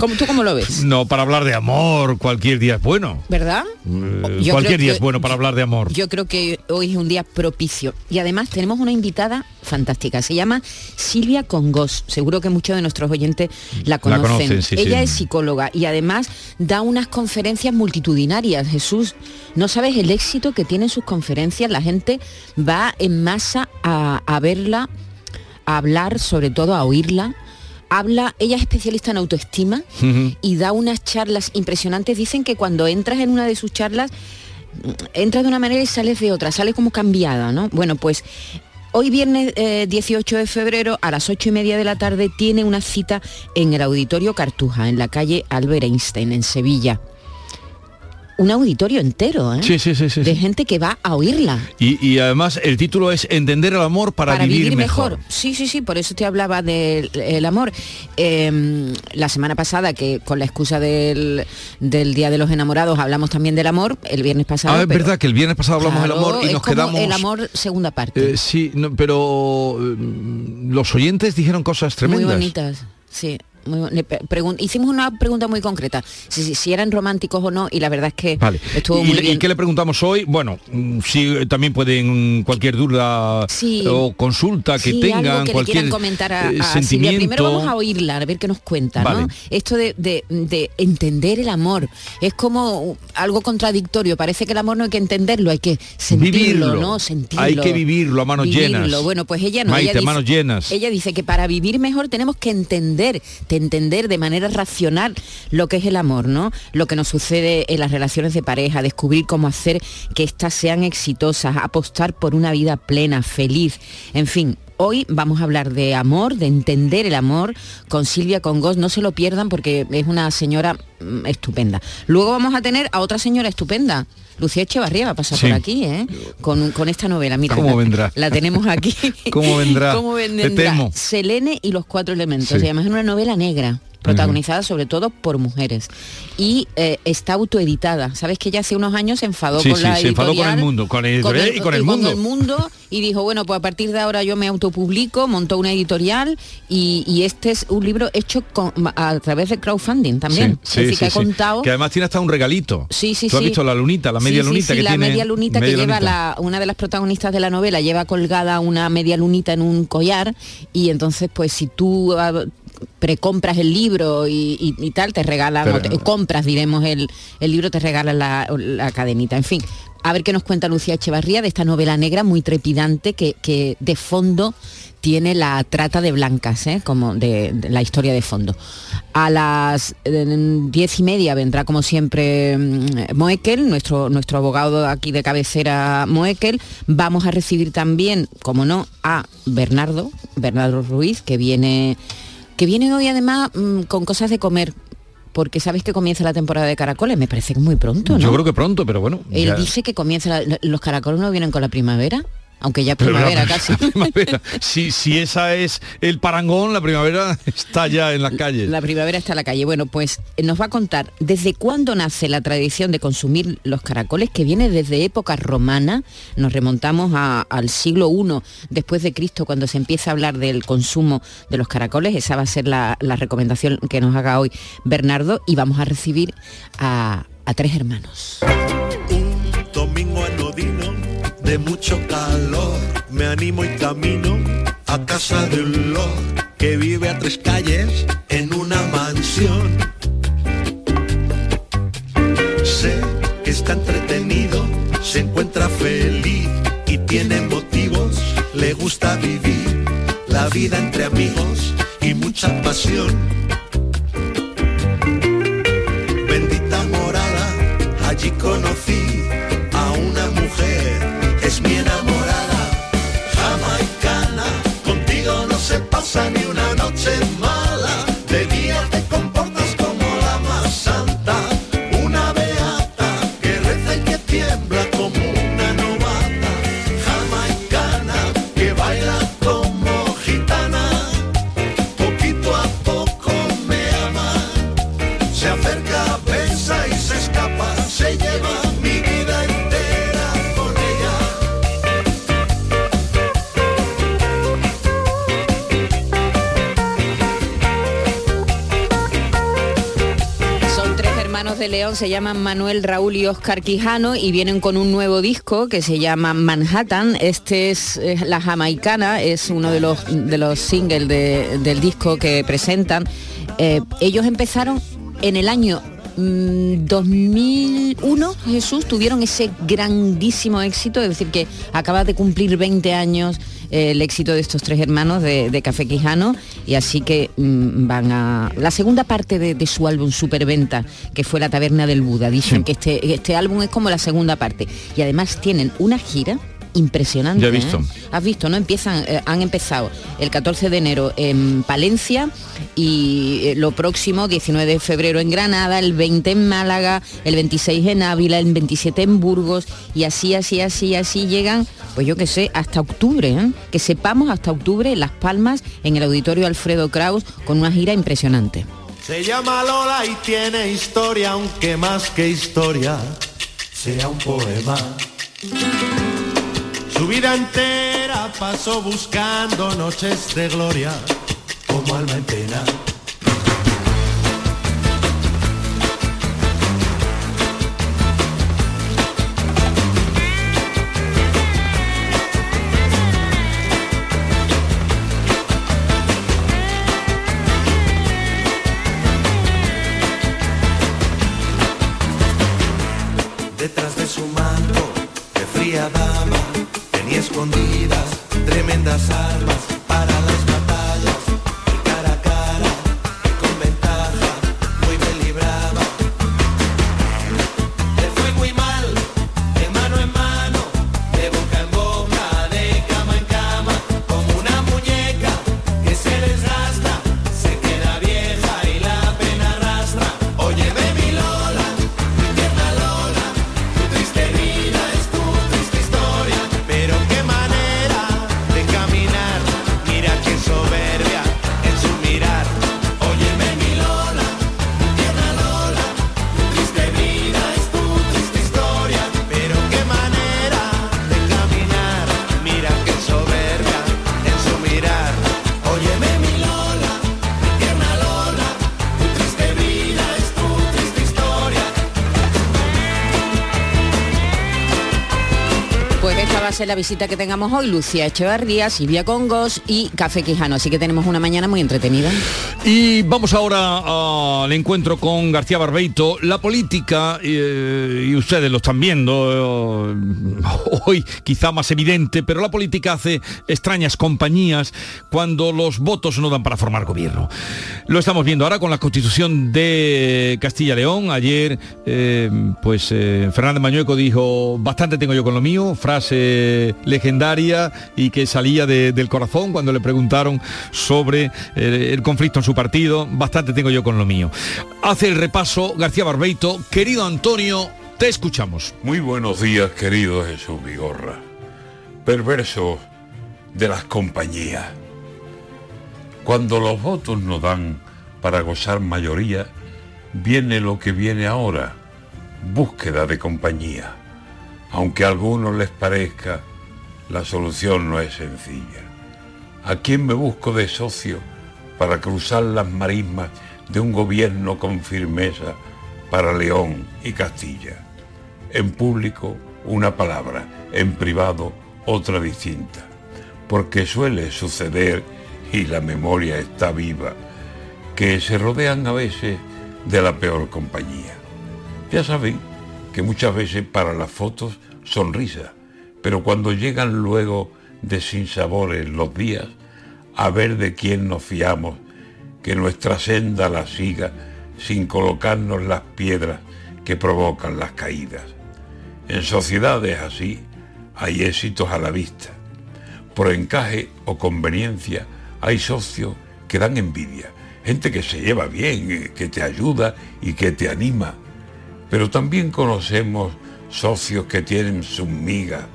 ¿Cómo, ¿Tú cómo lo ves? No, para hablar de amor, cualquier día es bueno. ¿Verdad? Eh, cualquier día que- es bueno para hablar de amor. Yo creo que hoy es un día propicio. Y además tenemos una invitada fantástica. Se llama Silvia Congos. Seguro que muchos de nuestros oyentes la conocen. conocen, sí, Ella sí. es psicóloga y además da unas conferencias multitudinarias. Jesús, no sabes el éxito que tienen sus conferencias. La gente va en masa a, a verla, a hablar, sobre todo a oírla. Habla, ella es especialista en autoestima y da unas charlas impresionantes. Dicen que cuando entras en una de sus charlas, mm, entras de una manera y sales de otra, sales como cambiada, ¿no? Bueno, pues hoy viernes eh, 18 de febrero a las 8 y media de la tarde tiene una cita en el Auditorio Cartuja, en la calle Albert Einstein, en Sevilla. Un auditorio entero, ¿eh? Sí, sí, sí, sí, De gente que va a oírla. Y, y además el título es Entender el amor para, vivir, mejor. Sí, sí, sí, por eso te hablaba del el amor. Eh, la semana pasada, que con la excusa del, del Día de los Enamorados hablamos también del amor, el viernes pasado. Ah, es pero- verdad que el viernes pasado hablamos del Claro, amor y nos quedamos... El amor segunda parte. Eh, sí, no, pero mm, los oyentes dijeron cosas muy tremendas. bonitas, sí. Muy hicimos una pregunta muy concreta, si, si- si eran románticos o no, y la verdad es que Vale. estuvo ¿Y, muy le- y bien. qué le preguntamos hoy? Bueno, mm, sí, eh, también pueden cualquier duda Sí. o consulta que Sí, tengan, algo que cualquier comentar a, eh, a sentimiento. Primero vamos a oírla, a ver qué nos cuenta, Vale. ¿no? Esto de, de- de entender el amor. Es como algo contradictorio. Parece que el amor no hay que entenderlo, hay que sentirlo, Vivirlo. ¿no? Sentirlo. Hay que vivirlo a manos Vivirlo. llenas. Bueno, pues ella no. Maite, ella manos llenas. Ella dice que para vivir mejor tenemos que entender, de entender de manera racional lo que es el amor, ¿no? Lo que nos sucede en las relaciones de pareja, descubrir cómo hacer que éstas sean exitosas, apostar por una vida plena, feliz, en fin. Hoy vamos a hablar de amor, de entender el amor con Silvia Congos. No se lo pierdan porque es una señora mm, estupenda. Luego vamos a tener a otra señora estupenda. Lucía Echevarría va a pasar Sí. por aquí, ¿eh? Con, con esta novela. Mira, ¿Cómo la- vendrá? La tenemos aquí. ¿Cómo vendrá? ¿Cómo Te vendrá? temo. Selene y los cuatro elementos. Sí. Se llama es una novela negra. Protagonizada sobre todo por mujeres. Y eh, está autoeditada. Sabes que ella hace unos años se enfadó Sí, con sí, la se enfadó con el mundo, con editorial y con el mundo. mundo, y dijo, bueno, pues a partir de ahora yo me autopublico, montó una editorial y, y este es un libro hecho con- a través de crowdfunding también. Sí, es decir, sí, que ha contado... Que además tiene hasta un regalito. Sí, sí, Tú has visto la lunita, la media lunita sí, que la tiene. media lunita media que lleva la, una de las protagonistas de la novela lleva colgada una media lunita en un collar y entonces pues si tú precompras el libro y, y- y tal te regalan Pero- o te- compras diremos el, el libro te regalan la, la cadenita en fin a ver qué nos cuenta Lucía Echevarría de esta novela negra muy trepidante que, que de fondo tiene la trata de blancas, ¿eh? como de, de la historia de fondo. A las eh, diez y media vendrá como siempre mm, Moekel, nuestro, nuestro abogado aquí de cabecera Moekel. Vamos a recibir también, como no, a Bernardo, Bernardo Ruiz, que viene, que viene hoy además mm, con cosas de comer. Porque sabes que comienza la temporada de caracoles, me parece que muy pronto, ¿no? Yo creo que pronto, pero bueno. Él ya- dice que comienza la- los caracoles no vienen con la primavera, aunque ya la- primavera casi. la primavera, si, si esa es el parangón, la primavera está ya en las calles. La primavera está en la calle. Bueno, pues eh, nos va a contar desde cuándo nace la tradición de consumir los caracoles, que viene desde época romana. Nos remontamos a- al siglo I después de Cristo, cuando se empieza a hablar del consumo de los caracoles. Esa va a ser la, la recomendación que nos haga hoy Bernardo. Y vamos a recibir a, a tres hermanos. Domingo anodino de mucho calor, me animo y camino a casa de un lord que vive a tres calles en una mansión. Sé que está entretenido, se encuentra feliz y tiene motivos, le gusta vivir la vida entre amigos y mucha pasión. Bendita morada, allí conocí a una mujer, es mi se llaman Manuel, Raúl y Oscar Quijano y vienen con un nuevo disco que se llama Manhattan. Este es, La Jamaicana, es uno de los, de los singles de- del disco que presentan. Eh, ellos empezaron en el año mm, 2001, Jesús, tuvieron ese grandísimo éxito, es decir, que acaba de cumplir 20 años eh, el éxito de estos tres hermanos de, de Café Quijano y así que mm, van a... La segunda parte de, de su álbum Superventa, que fue La Taberna del Buda, dicen que este, este álbum es como la segunda parte y además tienen una gira impresionante. Ya he visto. ¿eh? Has visto, ¿no? Empiezan, eh, han empezado el 14 de enero en Palencia y eh, lo próximo, 19 de febrero en Granada, el 20 en Málaga, el 26 en Ávila, el 27 en Burgos y así, así, así, así llegan, pues yo qué sé, hasta octubre, ¿eh? que sepamos hasta octubre en Las Palmas, en el Auditorio Alfredo Kraus, con una gira impresionante. Se llama Lola y tiene historia, aunque más que historia sea un poema. Su vida entera pasó buscando noches de gloria como alma en pena. Detrás de su manto, de fría dama, tremendas armas la visita que tengamos hoy. Lucía Echevarría, Silvia Congos y Café Quijano. Así que tenemos una mañana muy entretenida. Y vamos ahora al encuentro con García Barbeito. La política, eh, y ustedes lo están viendo, eh, hoy quizá más evidente, pero la política hace extrañas compañías cuando los votos no dan para formar gobierno. Lo estamos viendo ahora con la constitución de Castilla-León. Ayer, eh, pues Fernández Mañueco dijo, bastante tengo yo con lo mío, frase legendaria y que salía de- del corazón cuando le preguntaron sobre el conflicto en su partido, bastante tengo yo con lo mío. Hace el repaso García Barbeito, querido Antonio, te escuchamos. Muy buenos días, querido Jesús Vigorra. Perverso de las compañías. Cuando los votos no dan para gozar mayoría, viene lo que viene ahora, búsqueda de compañía. Aunque a algunos les parezca, la solución no es sencilla. ¿A quién me busco de socio para cruzar las marismas de un gobierno con firmeza para León y Castilla? En público una palabra, en privado otra distinta, porque suele suceder, y la memoria está viva, que se rodean a veces de la peor compañía. Ya saben que muchas veces para las fotos sonrisa, pero cuando llegan luego de sinsabores los días, a ver de quién nos fiamos, que nuestra senda la siga sin colocarnos las piedras que provocan las caídas. En sociedades así hay éxitos a la vista. Por encaje o conveniencia hay socios que dan envidia, gente que se lleva bien, eh, que te ayuda y que te anima. Pero también conocemos socios que tienen sus migas,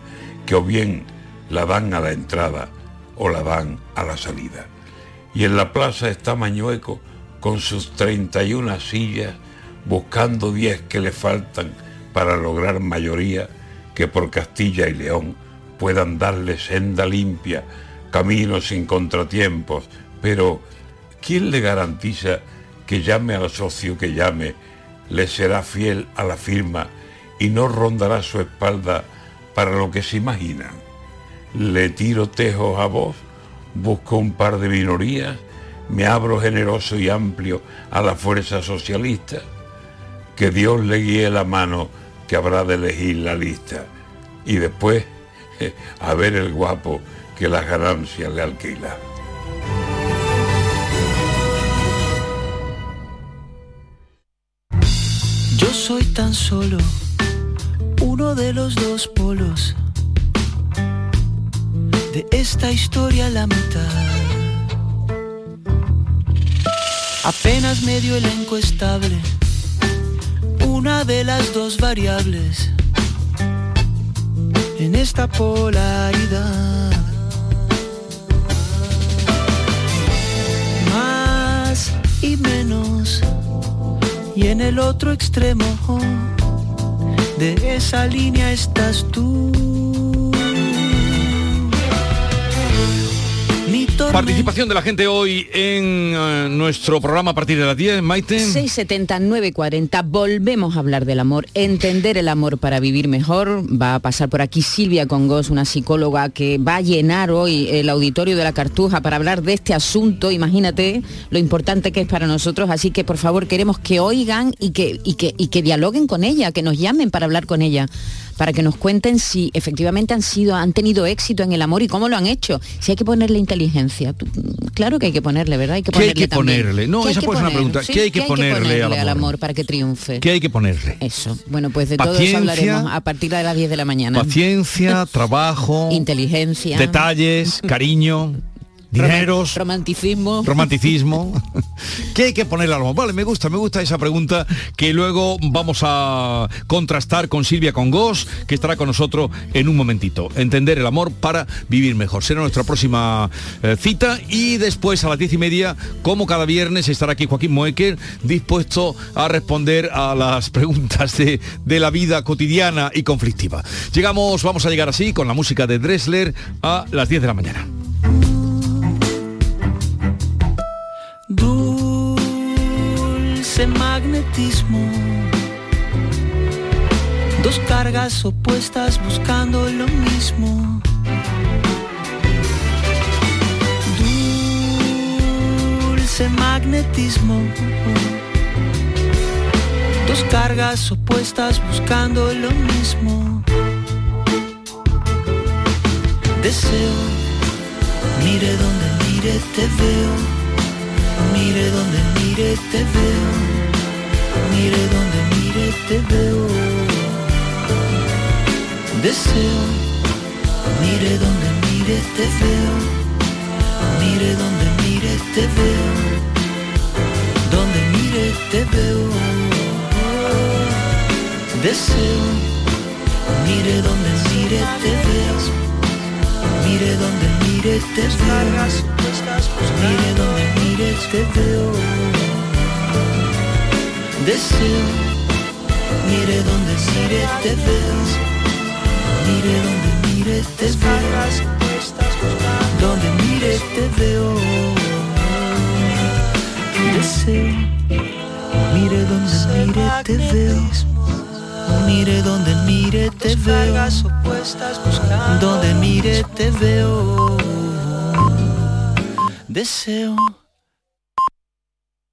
que o bien la dan a la entrada o la dan a la salida. Y en la plaza está Mañueco con sus 31 sillas, buscando 10 que le faltan para lograr mayoría que por Castilla y León puedan darle senda limpia, camino sin contratiempos, pero ¿quién le garantiza que llame al socio que llame, le será fiel a la firma y no rondará su espalda para lo que se imaginan? Le tiro tejos a vos, busco un par de minorías, me abro generoso y amplio a la fuerza socialista, que Dios le guíe la mano que habrá de elegir la lista y después a ver el guapo que las ganancias le alquila. Yo soy tan solo uno de los dos polos de esta historia la mitad. Apenas medio elenco estable, una de las dos variables en esta polaridad. Más y menos, y en el otro extremo de esa línea estás tú. Participación de la gente hoy en eh, nuestro programa a partir de las 10, Maite. 679 40 volvemos a hablar del amor, entender el amor para vivir mejor. Va a pasar por aquí Silvia Congos, una psicóloga que va a llenar hoy el auditorio de la Cartuja para hablar de este asunto. Imagínate lo importante que es para nosotros, así que por favor queremos que oigan y que, y que, y que dialoguen con ella, que nos llamen para hablar con ella para que nos cuenten si efectivamente han sido han tenido éxito en el amor y cómo lo han hecho si hay que ponerle inteligencia Tú- claro que hay que ponerle verdad hay que ¿Qué hay ponerle que también. ponerle? No, ¿Qué hay esa que puede ser una pregunta. Sí, ¿Qué hay que ponerle al al amor? amor para que triunfe ¿Qué hay que ponerle? eso bueno pues de todo eso hablaremos a partir de las 10 de la mañana Paciencia, trabajo, inteligencia detalles, cariño, dineros, romanticismo romanticismo. ¿Qué hay que ponerle al amor? Vale, me gusta, me gusta esa pregunta que luego vamos a contrastar con Silvia Congos, que estará con nosotros en un momentito. Entender el amor para vivir mejor. Será nuestra próxima eh, cita y después a las diez y media, como cada viernes, estará aquí Joaquín Moecker, dispuesto a responder a las preguntas de, de la vida cotidiana y conflictiva. Llegamos, vamos a llegar así, con la música de Dressler, a las 10 de la mañana. Dulce magnetismo. Dos cargas opuestas buscando lo mismo. Dulce magnetismo. Dos cargas opuestas buscando lo mismo. Deseo, mire donde mire te veo. Mire donde mire te veo. Mire donde mire te veo. Deseo, mire donde mire te veo. Mire donde mire te veo. Donde mire te veo. Deseo, mire donde mire te veo. Mire donde mire te veo. Mire donde mire te veo. Deseo, mire donde mire te veo. Mire donde mire te veo. Donde mire te veo. Deseo, mire donde mire te veo. Mire donde mire te veo. Donde mire te veo. Deseo.